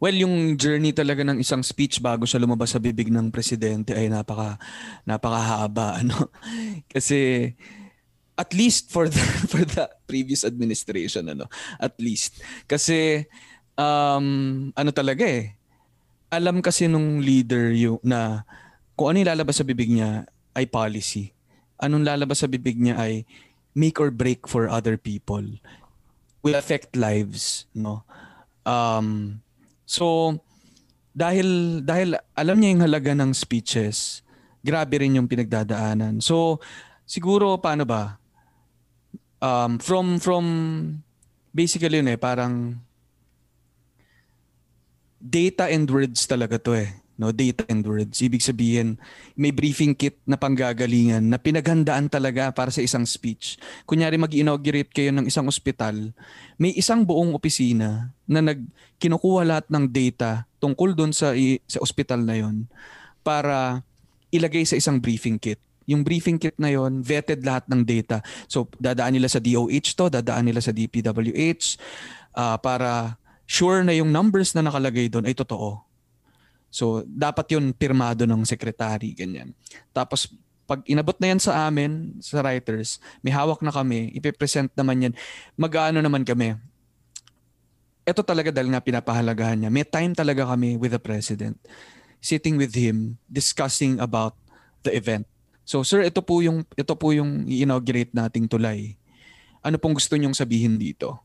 Well, yung journey talaga ng isang speech bago siya lumabas sa bibig ng presidente ay napaka napakahaba ano. Kasi at least for the for the previous administration ano, at least. Kasi um ano talaga eh. Alam kasi nung leader yung na kung ano yung lalabas sa bibig niya ay policy. Anong lalabas sa bibig niya ay make or break for other people will affect lives, no? Um, so dahil dahil alam niya yung halaga ng speeches, grabe rin yung pinagdadaanan. So siguro paano ba? Um, from from basically yun eh parang data and words talaga to eh no data and words. Ibig sabihin may briefing kit na panggagalingan na pinaghandaan talaga para sa isang speech. Kunyari mag-inaugurate kayo ng isang ospital may isang buong opisina na nag kinukuha lahat ng data tungkol doon sa sa ospital na yon para ilagay sa isang briefing kit. Yung briefing kit na yon vetted lahat ng data. So dadaan nila sa DOH to dadaan nila sa DPWH uh, para sure na yung numbers na nakalagay doon ay totoo So, dapat yun pirmado ng secretary, ganyan. Tapos, pag inabot na yan sa amin, sa writers, may hawak na kami, ipipresent naman yan. Mag-ano naman kami. Ito talaga dahil nga pinapahalagahan niya. May time talaga kami with the president. Sitting with him, discussing about the event. So, sir, ito po yung, ito po yung i-inaugurate nating tulay. Ano pong gusto niyong sabihin dito?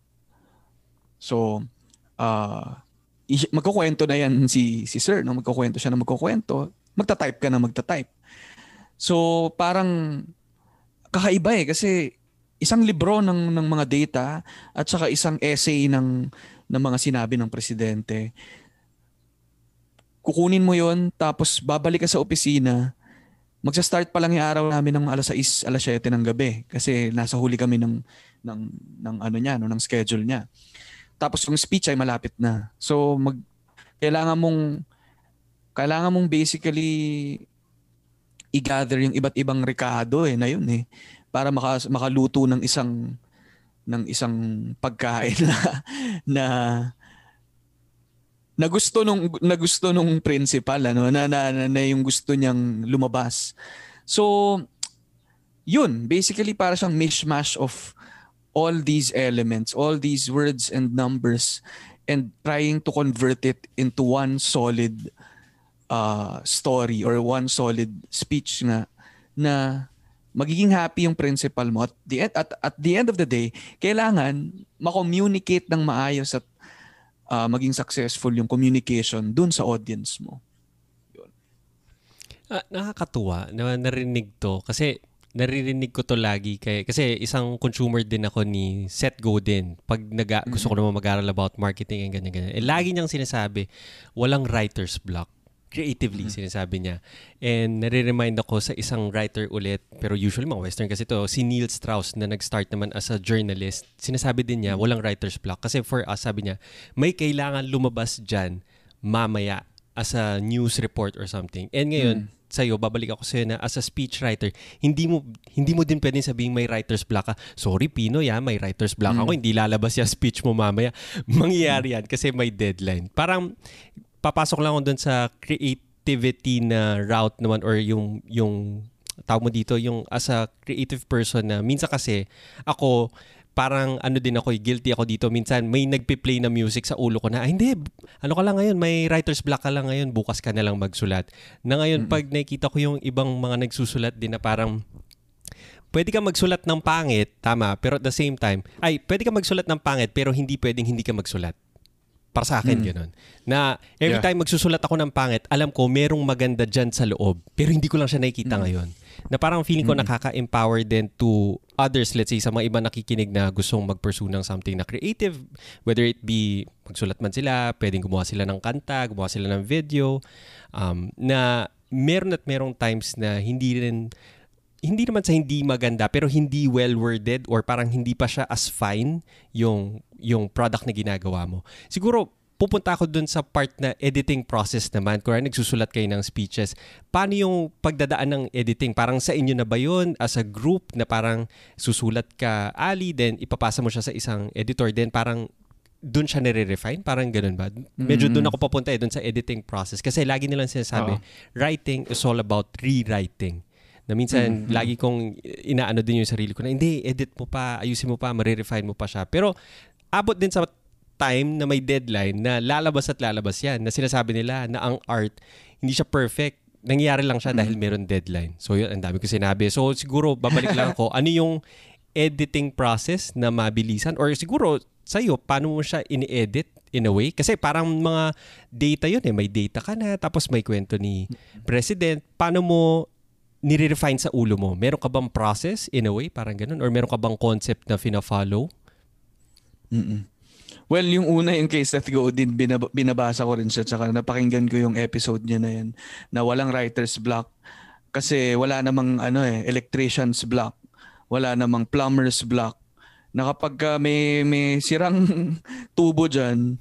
So, uh, magkukwento na yan si si sir no? Magkukwento siya na magkukwento. Magta-type ka na magta-type. So parang kakaiba eh kasi isang libro ng ng mga data at saka isang essay ng ng mga sinabi ng presidente. Kukunin mo yon tapos babalik ka sa opisina. Magsa-start pa lang yung araw namin ng alas 6 alas 7 ng gabi kasi nasa huli kami ng ng ng ano niya no? Ng schedule niya tapos yung speech ay malapit na. So mag kailangan mong kailangan mong basically i-gather yung iba't ibang rekado eh na yun eh para maka, makaluto ng isang ng isang pagkain na na na gusto nung na gusto nung principal ano na, na, na, na yung gusto niyang lumabas. So yun, basically para siyang mishmash of all these elements, all these words and numbers, and trying to convert it into one solid uh, story or one solid speech nga na magiging happy yung principal mo at the end, at, at the end of the day kailangan ma-communicate ng maayos at uh, maging successful yung communication dun sa audience mo. Yun. Ah, nakakatuwa na narinig to kasi naririnig ko to lagi kay kasi isang consumer din ako ni Seth Godin pag naga, mm-hmm. gusto ko naman mag-aral about marketing and ganyan ganyan. Eh, lagi niyang sinasabi, walang writer's block. Creatively, mm-hmm. sinasabi niya. And nare-remind ako sa isang writer ulit, pero usually mga western kasi to, si Neil Strauss na nag-start naman as a journalist. Sinasabi din niya, mm-hmm. walang writer's block. Kasi for us, sabi niya, may kailangan lumabas dyan mamaya as a news report or something. And ngayon, mm-hmm sa iyo, babalik ako sa iyo na as a speechwriter, hindi mo hindi mo din pwedeng sabihin may writer's block ka. Sorry Pino, ya, may writer's block mm. ako, hindi lalabas yung speech mo mamaya. Mangyayari yan kasi may deadline. Parang papasok lang ako dun sa creativity na route naman or yung yung tawag mo dito yung as a creative person na minsan kasi ako parang ano din ako, eh, guilty ako dito. Minsan may nagpi-play na music sa ulo ko na, ay hindi, ano ka lang ngayon, may writer's block ka lang ngayon, bukas ka na lang magsulat. Na ngayon, mm-hmm. pag nakikita ko yung ibang mga nagsusulat din na parang pwede ka magsulat ng pangit, tama, pero at the same time, ay, pwede ka magsulat ng pangit, pero hindi pwedeng hindi ka magsulat. Para sa akin, mm. ganun. Na every yeah. time magsusulat ako ng pangit, alam ko merong maganda dyan sa loob. Pero hindi ko lang siya nakikita mm. ngayon. Na parang feeling ko mm. nakaka-empower din to others, let's say, sa mga iba nakikinig na gustong mag-pursue ng something na creative. Whether it be magsulat man sila, pwedeng gumawa sila ng kanta, gumawa sila ng video. Um, na meron at merong times na hindi rin hindi naman sa hindi maganda pero hindi well worded or parang hindi pa siya as fine yung yung product na ginagawa mo. Siguro pupunta ako dun sa part na editing process naman. Kung nagsusulat kayo ng speeches, paano yung pagdadaan ng editing? Parang sa inyo na ba yun as a group na parang susulat ka Ali, then ipapasa mo siya sa isang editor, then parang dun siya nire-refine? Parang ganun ba? Medyo mm. dun ako papunta eh, dun sa editing process. Kasi lagi nilang sinasabi, oh. writing is all about rewriting. Na minsan, mm-hmm. lagi kong inaano din yung sarili ko na, hindi, edit mo pa, ayusin mo pa, marirefine mo pa siya. Pero, abot din sa time na may deadline na lalabas at lalabas yan. Na sinasabi nila na ang art, hindi siya perfect. Nangyayari lang siya dahil mm-hmm. meron deadline. So, yun, ang dami ko sinabi. So, siguro, babalik lang ako. Ano yung editing process na mabilisan? Or siguro, sa'yo, paano mo siya ini-edit in a way? Kasi parang mga data yun eh. May data ka na, tapos may kwento ni President. Paano mo nire-refine sa ulo mo? Meron ka bang process in a way, parang ganun? Or meron ka bang concept na fina-follow? Mm-mm. Well, yung una yung kay Seth Godin, binab- binabasa ko rin siya tsaka napakinggan ko yung episode niya na yan na walang writer's block kasi wala namang ano eh, electrician's block, wala namang plumber's block. Na kapag uh, may, may sirang tubo dyan,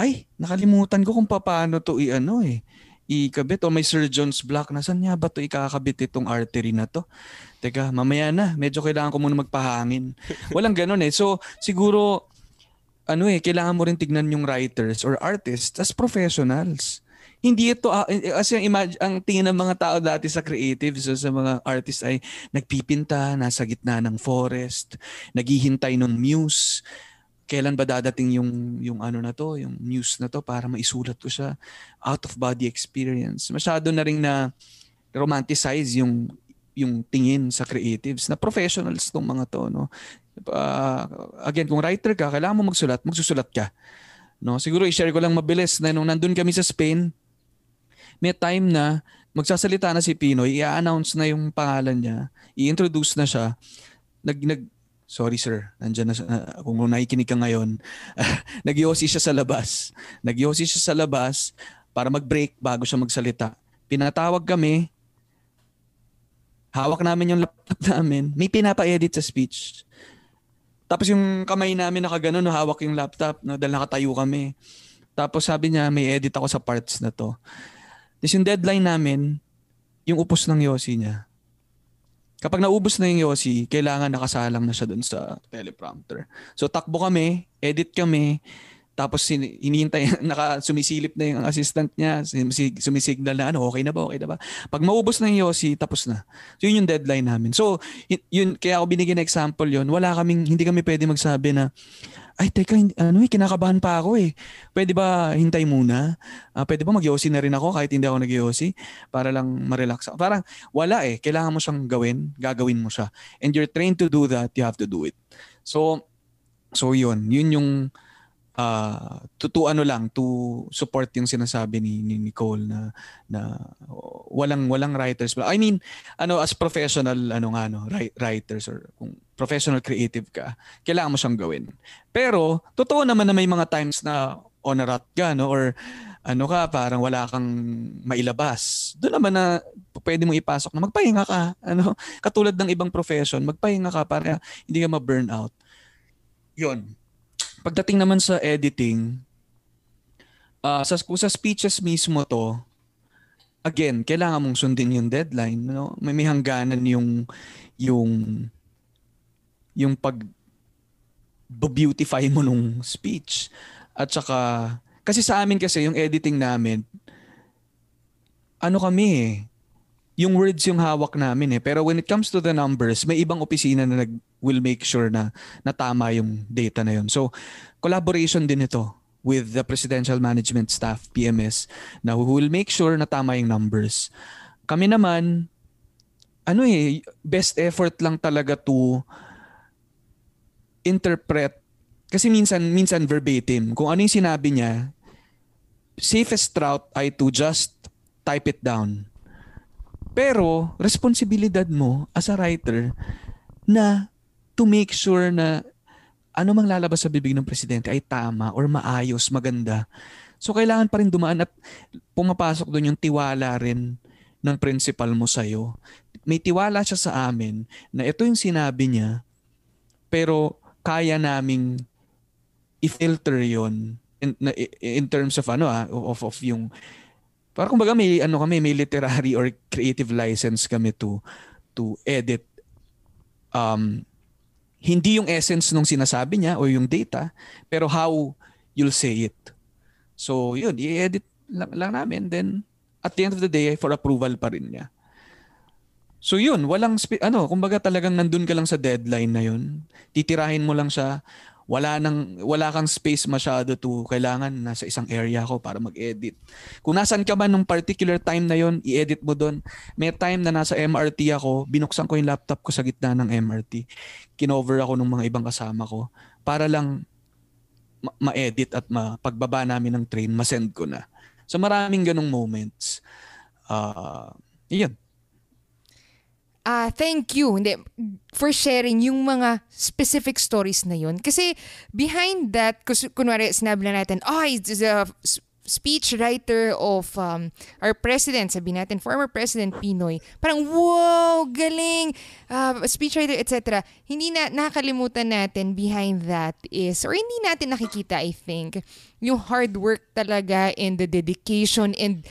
ay, nakalimutan ko kung paano to i-ano eh ikabit o may surgeon's block. Nasaan niya ba to ikakabit itong artery na to? Teka, mamaya na. Medyo kailangan ko muna magpahangin. Walang ganun eh. So, siguro, ano eh, kailangan mo rin tignan yung writers or artists as professionals. Hindi ito, uh, kasi ang, imag- ang tingin ng mga tao dati sa creatives, so sa mga artists ay nagpipinta, nasa gitna ng forest, naghihintay ng muse, kailan ba dadating yung yung ano na to, yung news na to para maisulat ko siya out of body experience. Masyado na ring na romanticize yung yung tingin sa creatives na professionals tong mga to no. Uh, again, kung writer ka, kailangan mo magsulat, magsusulat ka. No, siguro i-share ko lang mabilis na nung nandun kami sa Spain, may time na magsasalita na si Pinoy, i-announce na yung pangalan niya, i-introduce na siya. Nag, nag Sorry sir, nandiyan na uh, kung nakikinig ka ngayon. Nagyosi siya sa labas. Nagyosi siya sa labas para mag-break bago siya magsalita. Pinatawag kami. Hawak namin yung laptop namin. May pinapa-edit sa speech. Tapos yung kamay namin nakaganon, no, hawak yung laptop, no, dahil nakatayo kami. Tapos sabi niya, may edit ako sa parts na to. Tapos yung deadline namin, yung upos ng Yossi niya. Kapag naubos na yung Yossi, kailangan nakasalang na siya dun sa teleprompter. So takbo kami, edit kami, tapos hinihintay, naka, sumisilip na yung assistant niya, sumisignal na ano, okay na ba, okay na ba. Pag maubos na yung Yossi, tapos na. So yun yung deadline namin. So yun, kaya ako binigyan ng example yun, wala kaming, hindi kami pwede magsabi na, ay teka, ano eh, kinakabahan pa ako eh. Pwede ba hintay muna? Uh, pwede ba mag na rin ako kahit hindi ako nag para lang ma-relax ako. Parang wala eh, kailangan mo siyang gawin, gagawin mo siya. And you're trained to do that, you have to do it. So, so yun, yun yung uh, to, to ano lang to support yung sinasabi ni, ni Nicole na na walang walang writers. I mean ano as professional ano nga no writers or kung professional creative ka kailangan mo siyang gawin. Pero totoo naman na may mga times na on a rut ka no or ano ka parang wala kang mailabas. Doon naman na pwede mo ipasok na magpahinga ka ano. Katulad ng ibang profession magpahinga ka para hindi ka ma-burn out yon Pagdating naman sa editing, uh, sa, kung sa speeches mismo to, again, kailangan mong sundin yung deadline. No? May, may hangganan yung, yung, yung pag beautify mo nung speech. At saka, Kasi sa amin kasi, yung editing namin, ano kami eh, yung words yung hawak namin eh. Pero when it comes to the numbers, may ibang opisina na nag will make sure na natama yung data na yun. So, collaboration din ito with the Presidential Management Staff, PMS, na who will make sure na tama yung numbers. Kami naman, ano eh, best effort lang talaga to interpret kasi minsan minsan verbatim kung ano yung sinabi niya safest route ay to just type it down pero, responsibilidad mo as a writer na to make sure na ano mang lalabas sa bibig ng presidente ay tama or maayos, maganda. So, kailangan pa rin dumaan at pumapasok doon yung tiwala rin ng principal mo sa'yo. May tiwala siya sa amin na ito yung sinabi niya, pero kaya naming i-filter yon in, in terms of ano ah, of, of yung Parang kumbaga may ano kami, may literary or creative license kami to to edit um hindi yung essence nung sinasabi niya o yung data, pero how you'll say it. So, yun, i-edit lang, lang namin then at the end of the day for approval pa rin niya. So yun, walang spe- ano, kumbaga talagang nandun ka lang sa deadline na yun. Titirahin mo lang siya wala nang wala kang space masyado to kailangan nasa isang area ako para mag-edit. Kung nasan ka man nung particular time na yon, i-edit mo doon. May time na nasa MRT ako, binuksan ko yung laptop ko sa gitna ng MRT. Kinover ako ng mga ibang kasama ko para lang ma- ma-edit at mapagbaba namin ng train, ma-send ko na. So maraming ganong moments. Uh, iyan uh, thank you hindi, for sharing yung mga specific stories na yun. Kasi behind that, kunwari sinabi na natin, oh, he's a speech writer of um, our president, sabi natin, former President Pinoy. Parang, wow, galing, uh, speech writer, etc. Hindi na, nakalimutan natin behind that is, or hindi natin nakikita, I think, yung hard work talaga and the dedication and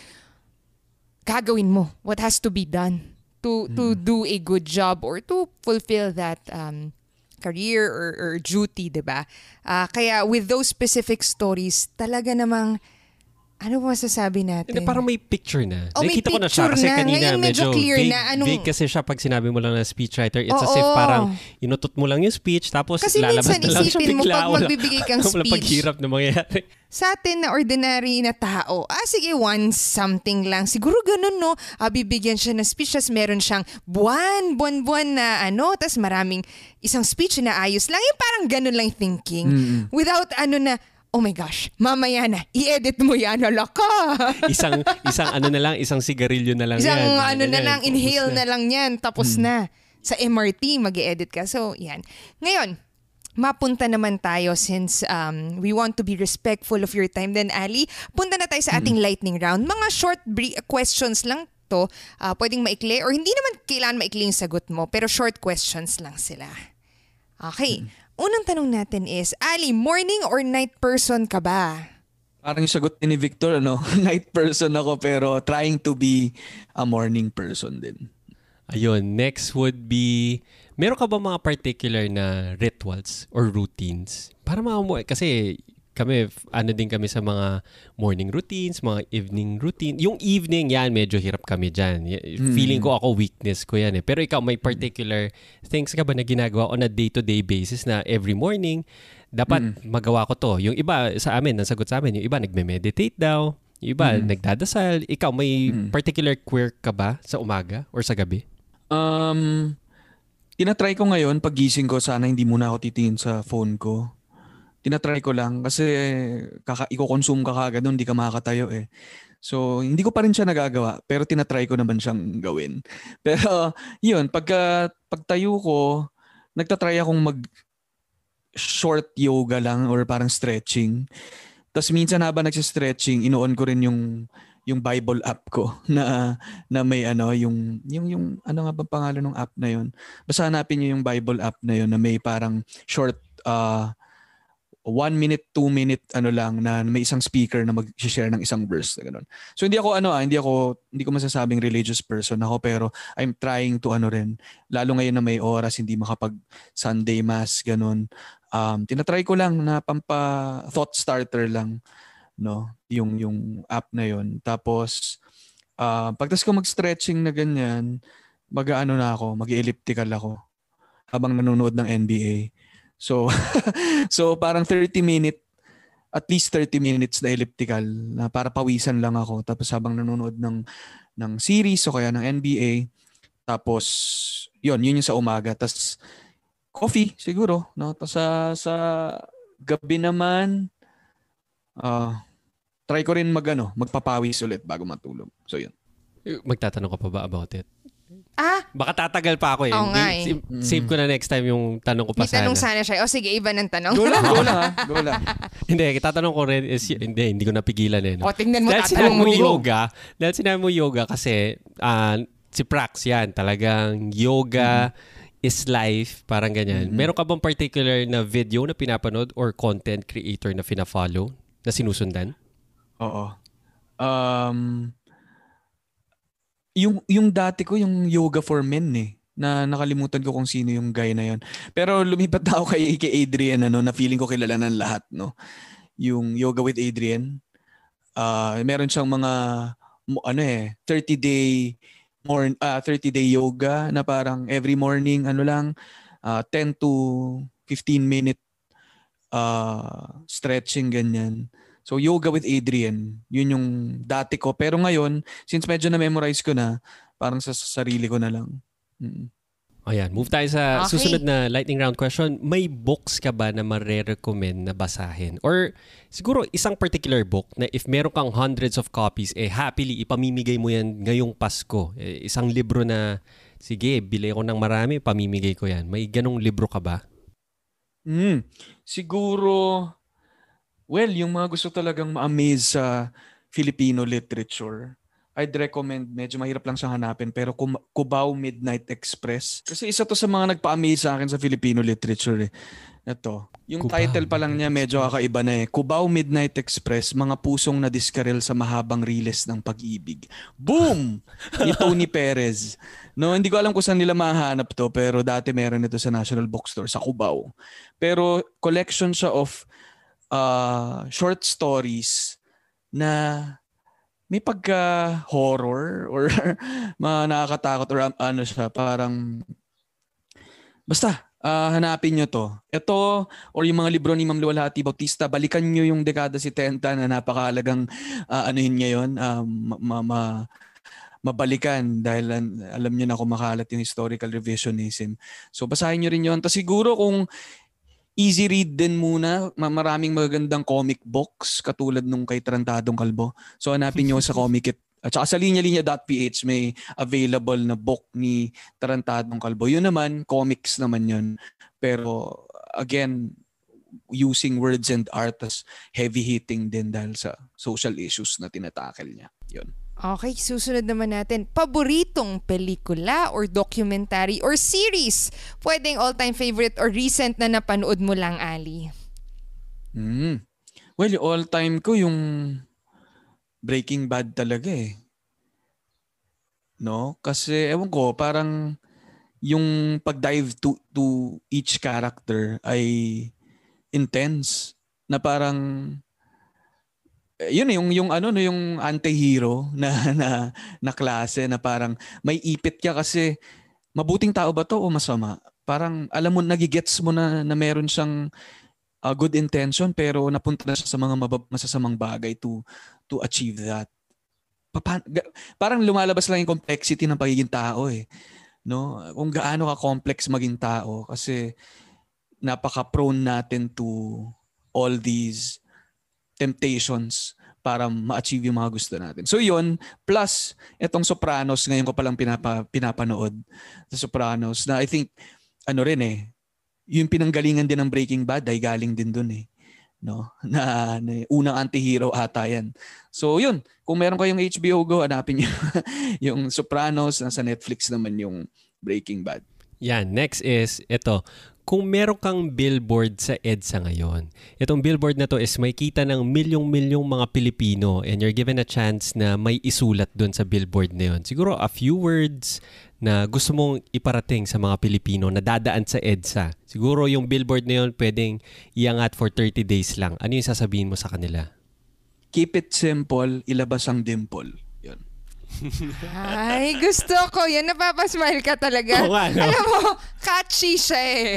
gagawin mo what has to be done to to mm. do a good job or to fulfill that um, career or, or duty, 'di ba? Uh, kaya with those specific stories, talaga namang ano ba masasabi natin? Hindi, parang may picture na. Oh, Nakita may ko na siya kasi na. kanina Ngayon, medyo, medyo clear vague, na. Anong... vague kasi siya pag sinabi mo lang na speechwriter. It's Oo. as if parang inutot mo lang yung speech tapos kasi lalabas na lang siya isipin bigla. mo pag magbibigay kang speech. Wala paghirap na mangyayari. Sa atin na ordinary na tao, ah sige, one something lang. Siguro ganun, no? Ah, bibigyan siya ng speech, tapos meron siyang buwan, buwan-buwan na ano, tapos maraming isang speech na ayos lang. Yung parang ganun lang thinking. Mm-hmm. Without ano na, oh my gosh, mamaya na, i-edit mo yan, hala ka. isang, isang ano na lang, isang sigarilyo na lang isang yan. Isang ano na lang, inhale na. na lang yan, tapos hmm. na. Sa MRT, mag edit ka. So, yan. Ngayon, mapunta naman tayo since um, we want to be respectful of your time. Then, Ali, punta na tayo sa ating hmm. lightning round. Mga short brief questions lang to. Uh, pwedeng maikli or hindi naman kailangan maikli yung sagot mo, pero short questions lang sila. Okay. Hmm. Unang tanong natin is, Ali, morning or night person ka ba? Parang yung sagot ni Victor, ano? night person ako pero trying to be a morning person din. Ayun, next would be, meron ka ba mga particular na rituals or routines? Para mga, kasi kami, ano din kami sa mga morning routines, mga evening routine. Yung evening, yan, medyo hirap kami dyan. Mm. Feeling ko ako weakness ko yan eh. Pero ikaw, may particular things ka ba na ginagawa on a day-to-day basis na every morning, dapat mm. magawa ko to. Yung iba sa amin, nasagot sa amin, yung iba nagme-meditate daw, yung iba mm. nagdadasal. Ikaw, may mm. particular quirk ka ba sa umaga or sa gabi? Um, tinatry ko ngayon, pagising ko, sana hindi muna ako titingin sa phone ko tinatry ko lang kasi kaka i-consume ka kagad doon, hindi ka makakatayo eh. So, hindi ko pa rin siya nagagawa, pero tinatry ko naman siyang gawin. Pero, yun, pagka, pagtayo ko, nagtatry akong mag short yoga lang or parang stretching. Tapos minsan habang nagsi-stretching, inoon ko rin yung yung Bible app ko na na may ano yung yung yung ano nga ba pangalan ng app na yun. Basta hanapin niyo yung Bible app na yun na may parang short uh, one minute, two minute ano lang na may isang speaker na mag-share ng isang verse ganun. So hindi ako ano ah, hindi ako hindi ko masasabing religious person ako pero I'm trying to ano rin lalo ngayon na may oras hindi makapag Sunday mass ganun. Um tinatry ko lang na pampa thought starter lang no? Yung yung app na yon. Tapos uh, pagtas ko mag-stretching na ganyan, mag-ano na ako, mag-elliptical ako habang nanonood ng NBA. So so parang 30 minute at least 30 minutes na elliptical na para pawisan lang ako. Tapos habang nanonood ng ng series o kaya ng NBA tapos yun yun yung sa umaga. Tapos coffee siguro no? Tapos sa sa gabi naman uh, try ko rin magano magpapawis ulit bago matulog. So yun. Magtatanong ka pa ba about it Ah? Baka tatagal pa ako eh. Oo nga eh. Save ko na next time yung tanong ko pa May tanong sana siya. O sige, iba ng tanong. Go lang, go lang ha. Go lang. hindi, tatanong ko rin is, hindi, hindi ko napigilan eh. No? O, tingnan mo, dahil tatanong mo mo. yoga, dahil sinabi mo yoga kasi uh, si Prax yan, talagang yoga mm-hmm. is life, parang ganyan. Mm-hmm. Meron ka bang particular na video na pinapanood or content creator na fina-follow na sinusundan? Oo. Um, yung yung dati ko yung yoga for men eh na nakalimutan ko kung sino yung guy na yon. Pero lumipat na ako kay, kay Adrian ano, na feeling ko kilala ng lahat, no. Yung Yoga with Adrian. Uh, meron siyang mga ano eh, 30 day more uh, 30 day yoga na parang every morning ano lang uh, 10 to 15 minute uh, stretching ganyan. So yoga with Adrian, yun yung dati ko. Pero ngayon, since medyo na-memorize ko na, parang sa sarili ko na lang. Mm. Ayan, move tayo sa okay. susunod na lightning round question. May books ka ba na mare-recommend na basahin? Or siguro isang particular book na if meron kang hundreds of copies, eh happily ipamimigay mo yan ngayong Pasko. Eh, isang libro na, sige, bili ko ng marami, pamimigay ko yan. May ganong libro ka ba? Mm, siguro Well, yung mga gusto talagang ma-amaze sa Filipino literature, I'd recommend, medyo mahirap lang siyang hanapin, pero Cubao Midnight Express. Kasi isa to sa mga nagpa-amaze sa akin sa Filipino literature. Eh. Ito. Yung Cubao, title pa lang niya medyo kakaiba na eh. Cubao Midnight Express, mga pusong na diskarel sa mahabang riles ng pag-ibig. Boom! Ni Tony Perez. No, hindi ko alam kung saan nila mahanap to, pero dati meron ito sa National Bookstore, sa Cubao. Pero collection siya of uh, short stories na may pagka-horror or nakakatakot or ano siya, parang basta uh, hanapin nyo to. Ito or yung mga libro ni Ma'am Luwalhati Bautista, balikan nyo yung dekada 70 na napakahalagang uh, ano yun ngayon, uh, ma, ma, mabalikan dahil alam niyo na kumakalat yung historical revisionism. So basahin niyo rin yun. Tapos siguro kung easy read din muna. Maraming magagandang comic books katulad nung kay Trantadong Kalbo. So hanapin nyo sa Comic It. At saka sa linya-linya.ph may available na book ni Tarantadong Kalbo. Yun naman, comics naman yun. Pero again, using words and art as heavy hitting din dahil sa social issues na tinatakel niya. Yun. Okay, susunod naman natin. Paboritong pelikula or documentary or series? Pwedeng all-time favorite or recent na napanood mo lang, Ali? Mm. Well, all-time ko yung Breaking Bad talaga eh. No? Kasi, ewan ko, parang yung pag-dive to, to each character ay intense. Na parang yun yung yung ano no yung anti-hero na na na klase na parang may ipit ka kasi mabuting tao ba to o masama? Parang alam mo nagigets mo na na meron siyang uh, good intention pero napunta na siya sa mga mabab- masasamang bagay to to achieve that. Papa, parang lumalabas lang yung complexity ng pagiging tao eh. No? Kung gaano ka complex maging tao kasi napaka-prone natin to all these temptations para ma-achieve yung mga gusto natin. So yun, plus itong Sopranos, ngayon ko palang pinapa, pinapanood sa Sopranos na I think, ano rin eh, yung pinanggalingan din ng Breaking Bad ay galing din dun eh. No? Na, na unang anti-hero ata yan. So yun, kung meron kayong HBO Go, hanapin nyo yung Sopranos, nasa Netflix naman yung Breaking Bad. Yan, next is ito kung meron kang billboard sa EDSA ngayon, itong billboard na to is may kita ng milyong-milyong mga Pilipino and you're given a chance na may isulat doon sa billboard na yun. Siguro a few words na gusto mong iparating sa mga Pilipino na dadaan sa EDSA. Siguro yung billboard na yun pwedeng iangat for 30 days lang. Ano yung sasabihin mo sa kanila? keep it simple, ilabas ang dimple. Ay, gusto ko. Yan, napapasmile ka talaga. Oo nga, no? Alam mo, catchy siya eh.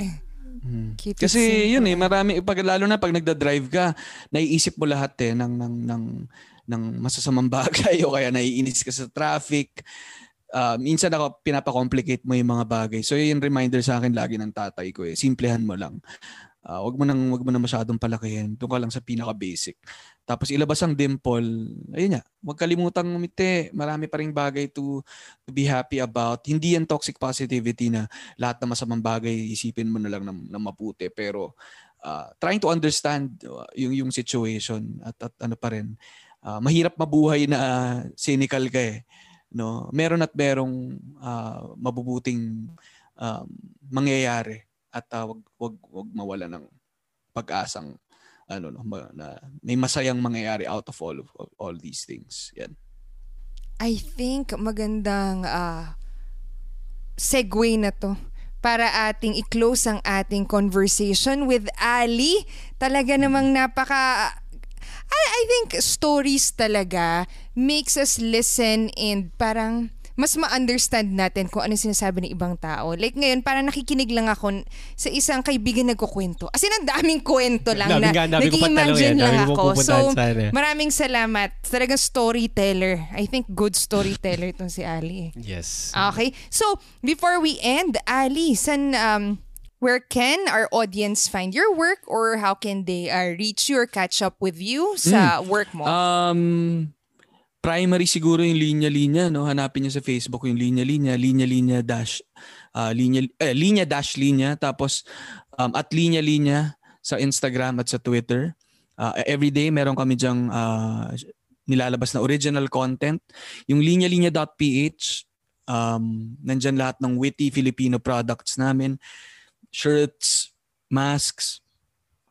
Keep it Kasi simple. yun eh, marami pag lalo na pag nagda-drive ka, naiisip mo lahat eh ng ng ng ng masasamang bagay o kaya naiinis ka sa traffic. Ah, minsan ako pinapa-complicate mo yung mga bagay. So yun yung reminder sa akin lagi ng tatay ko eh. Simplehan mo lang. Ah, wag mo nang wag mo na masyadong palakihin. Doon ka lang sa pinaka basic. Tapos ilabas ang dimple. Ayun nga, huwag kalimutang umiti. Marami pa ring bagay to, to be happy about. Hindi yan toxic positivity na lahat ng masamang bagay isipin mo na lang na, na maputi. Pero ah, trying to understand uh, yung yung situation at, at ano pa rin. ah, mahirap mabuhay na cynical ka eh. No, meron at merong ah, mabubuting um, mangyayari at ah, wag wag wag mawala ng pag-asang ano no na may masayang mangyayari out of all of, of all these things. Yan. I think magandang ah, segue na to para ating i-close ang ating conversation with Ali. Talaga namang napaka... I, I think stories talaga makes us listen and parang mas ma-understand natin kung ano sinasabi ng ibang tao. Like ngayon, parang nakikinig lang ako sa isang kaibigan nagkukwento. As in, ang daming kwento lang na nag-imagine lang mo ako. So, sana. maraming salamat. Talagang storyteller. I think good storyteller itong si Ali. eh. Yes. Okay. So, before we end, Ali, san, um, where can our audience find your work or how can they uh, reach you or catch up with you sa work mo? Um primary siguro yung linya-linya no. Hanapin niyo sa Facebook yung linya-linya, linya-linya dash ah, linya eh, linya dash linya tapos um, at linya-linya sa Instagram at sa Twitter. Ah, every day meron kami diyang ah, nilalabas na original content. Yung linya-linya.ph um, nandyan lahat ng witty Filipino products namin. Shirts, masks,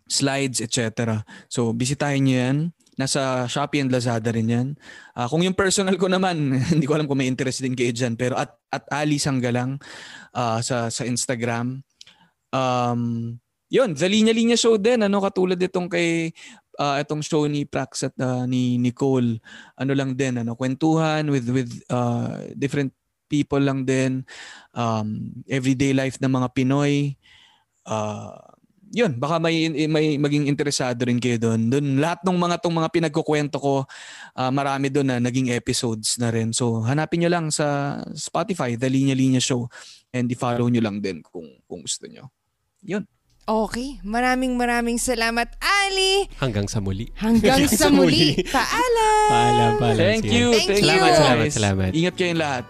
slides, etc. So, bisitahin nyo yan. Nasa Shopee and Lazada rin yan. Ah, kung yung personal ko naman, hindi ko alam kung may interest din kayo dyan. Pero at, at Ali Sanggalang ah, sa, sa Instagram. Um, yun, The Linya Linya Show din. Ano, katulad itong kay ah, itong show ni Prax at ah, ni Nicole. Ano lang din, ano, kwentuhan with, with ah, different people lang din. Um, everyday life ng mga Pinoy. Ah, yun, baka may may maging interesado rin kayo doon. Doon lahat ng mga tong mga pinagkukwento ko, ah, marami doon na naging episodes na rin. So, hanapin nyo lang sa Spotify, The Linya Linya Show and i-follow nyo lang din kung kung gusto nyo. Yun. Okay. Maraming maraming salamat, Ali. Hanggang sa muli. Hanggang sa muli. Paalam. Paalam, paalam. Thank you. Thank Thank you. Salamat, guys. salamat. Ingat kayong lahat.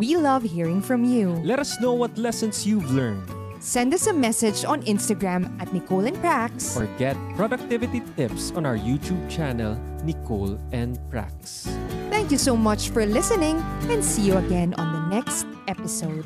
We love hearing from you. Let us know what lessons you've learned Send us a message on Instagram at Nicole and Prax. or get productivity tips on our YouTube channel, Nicole and Prax. Thank you so much for listening and see you again on the next episode.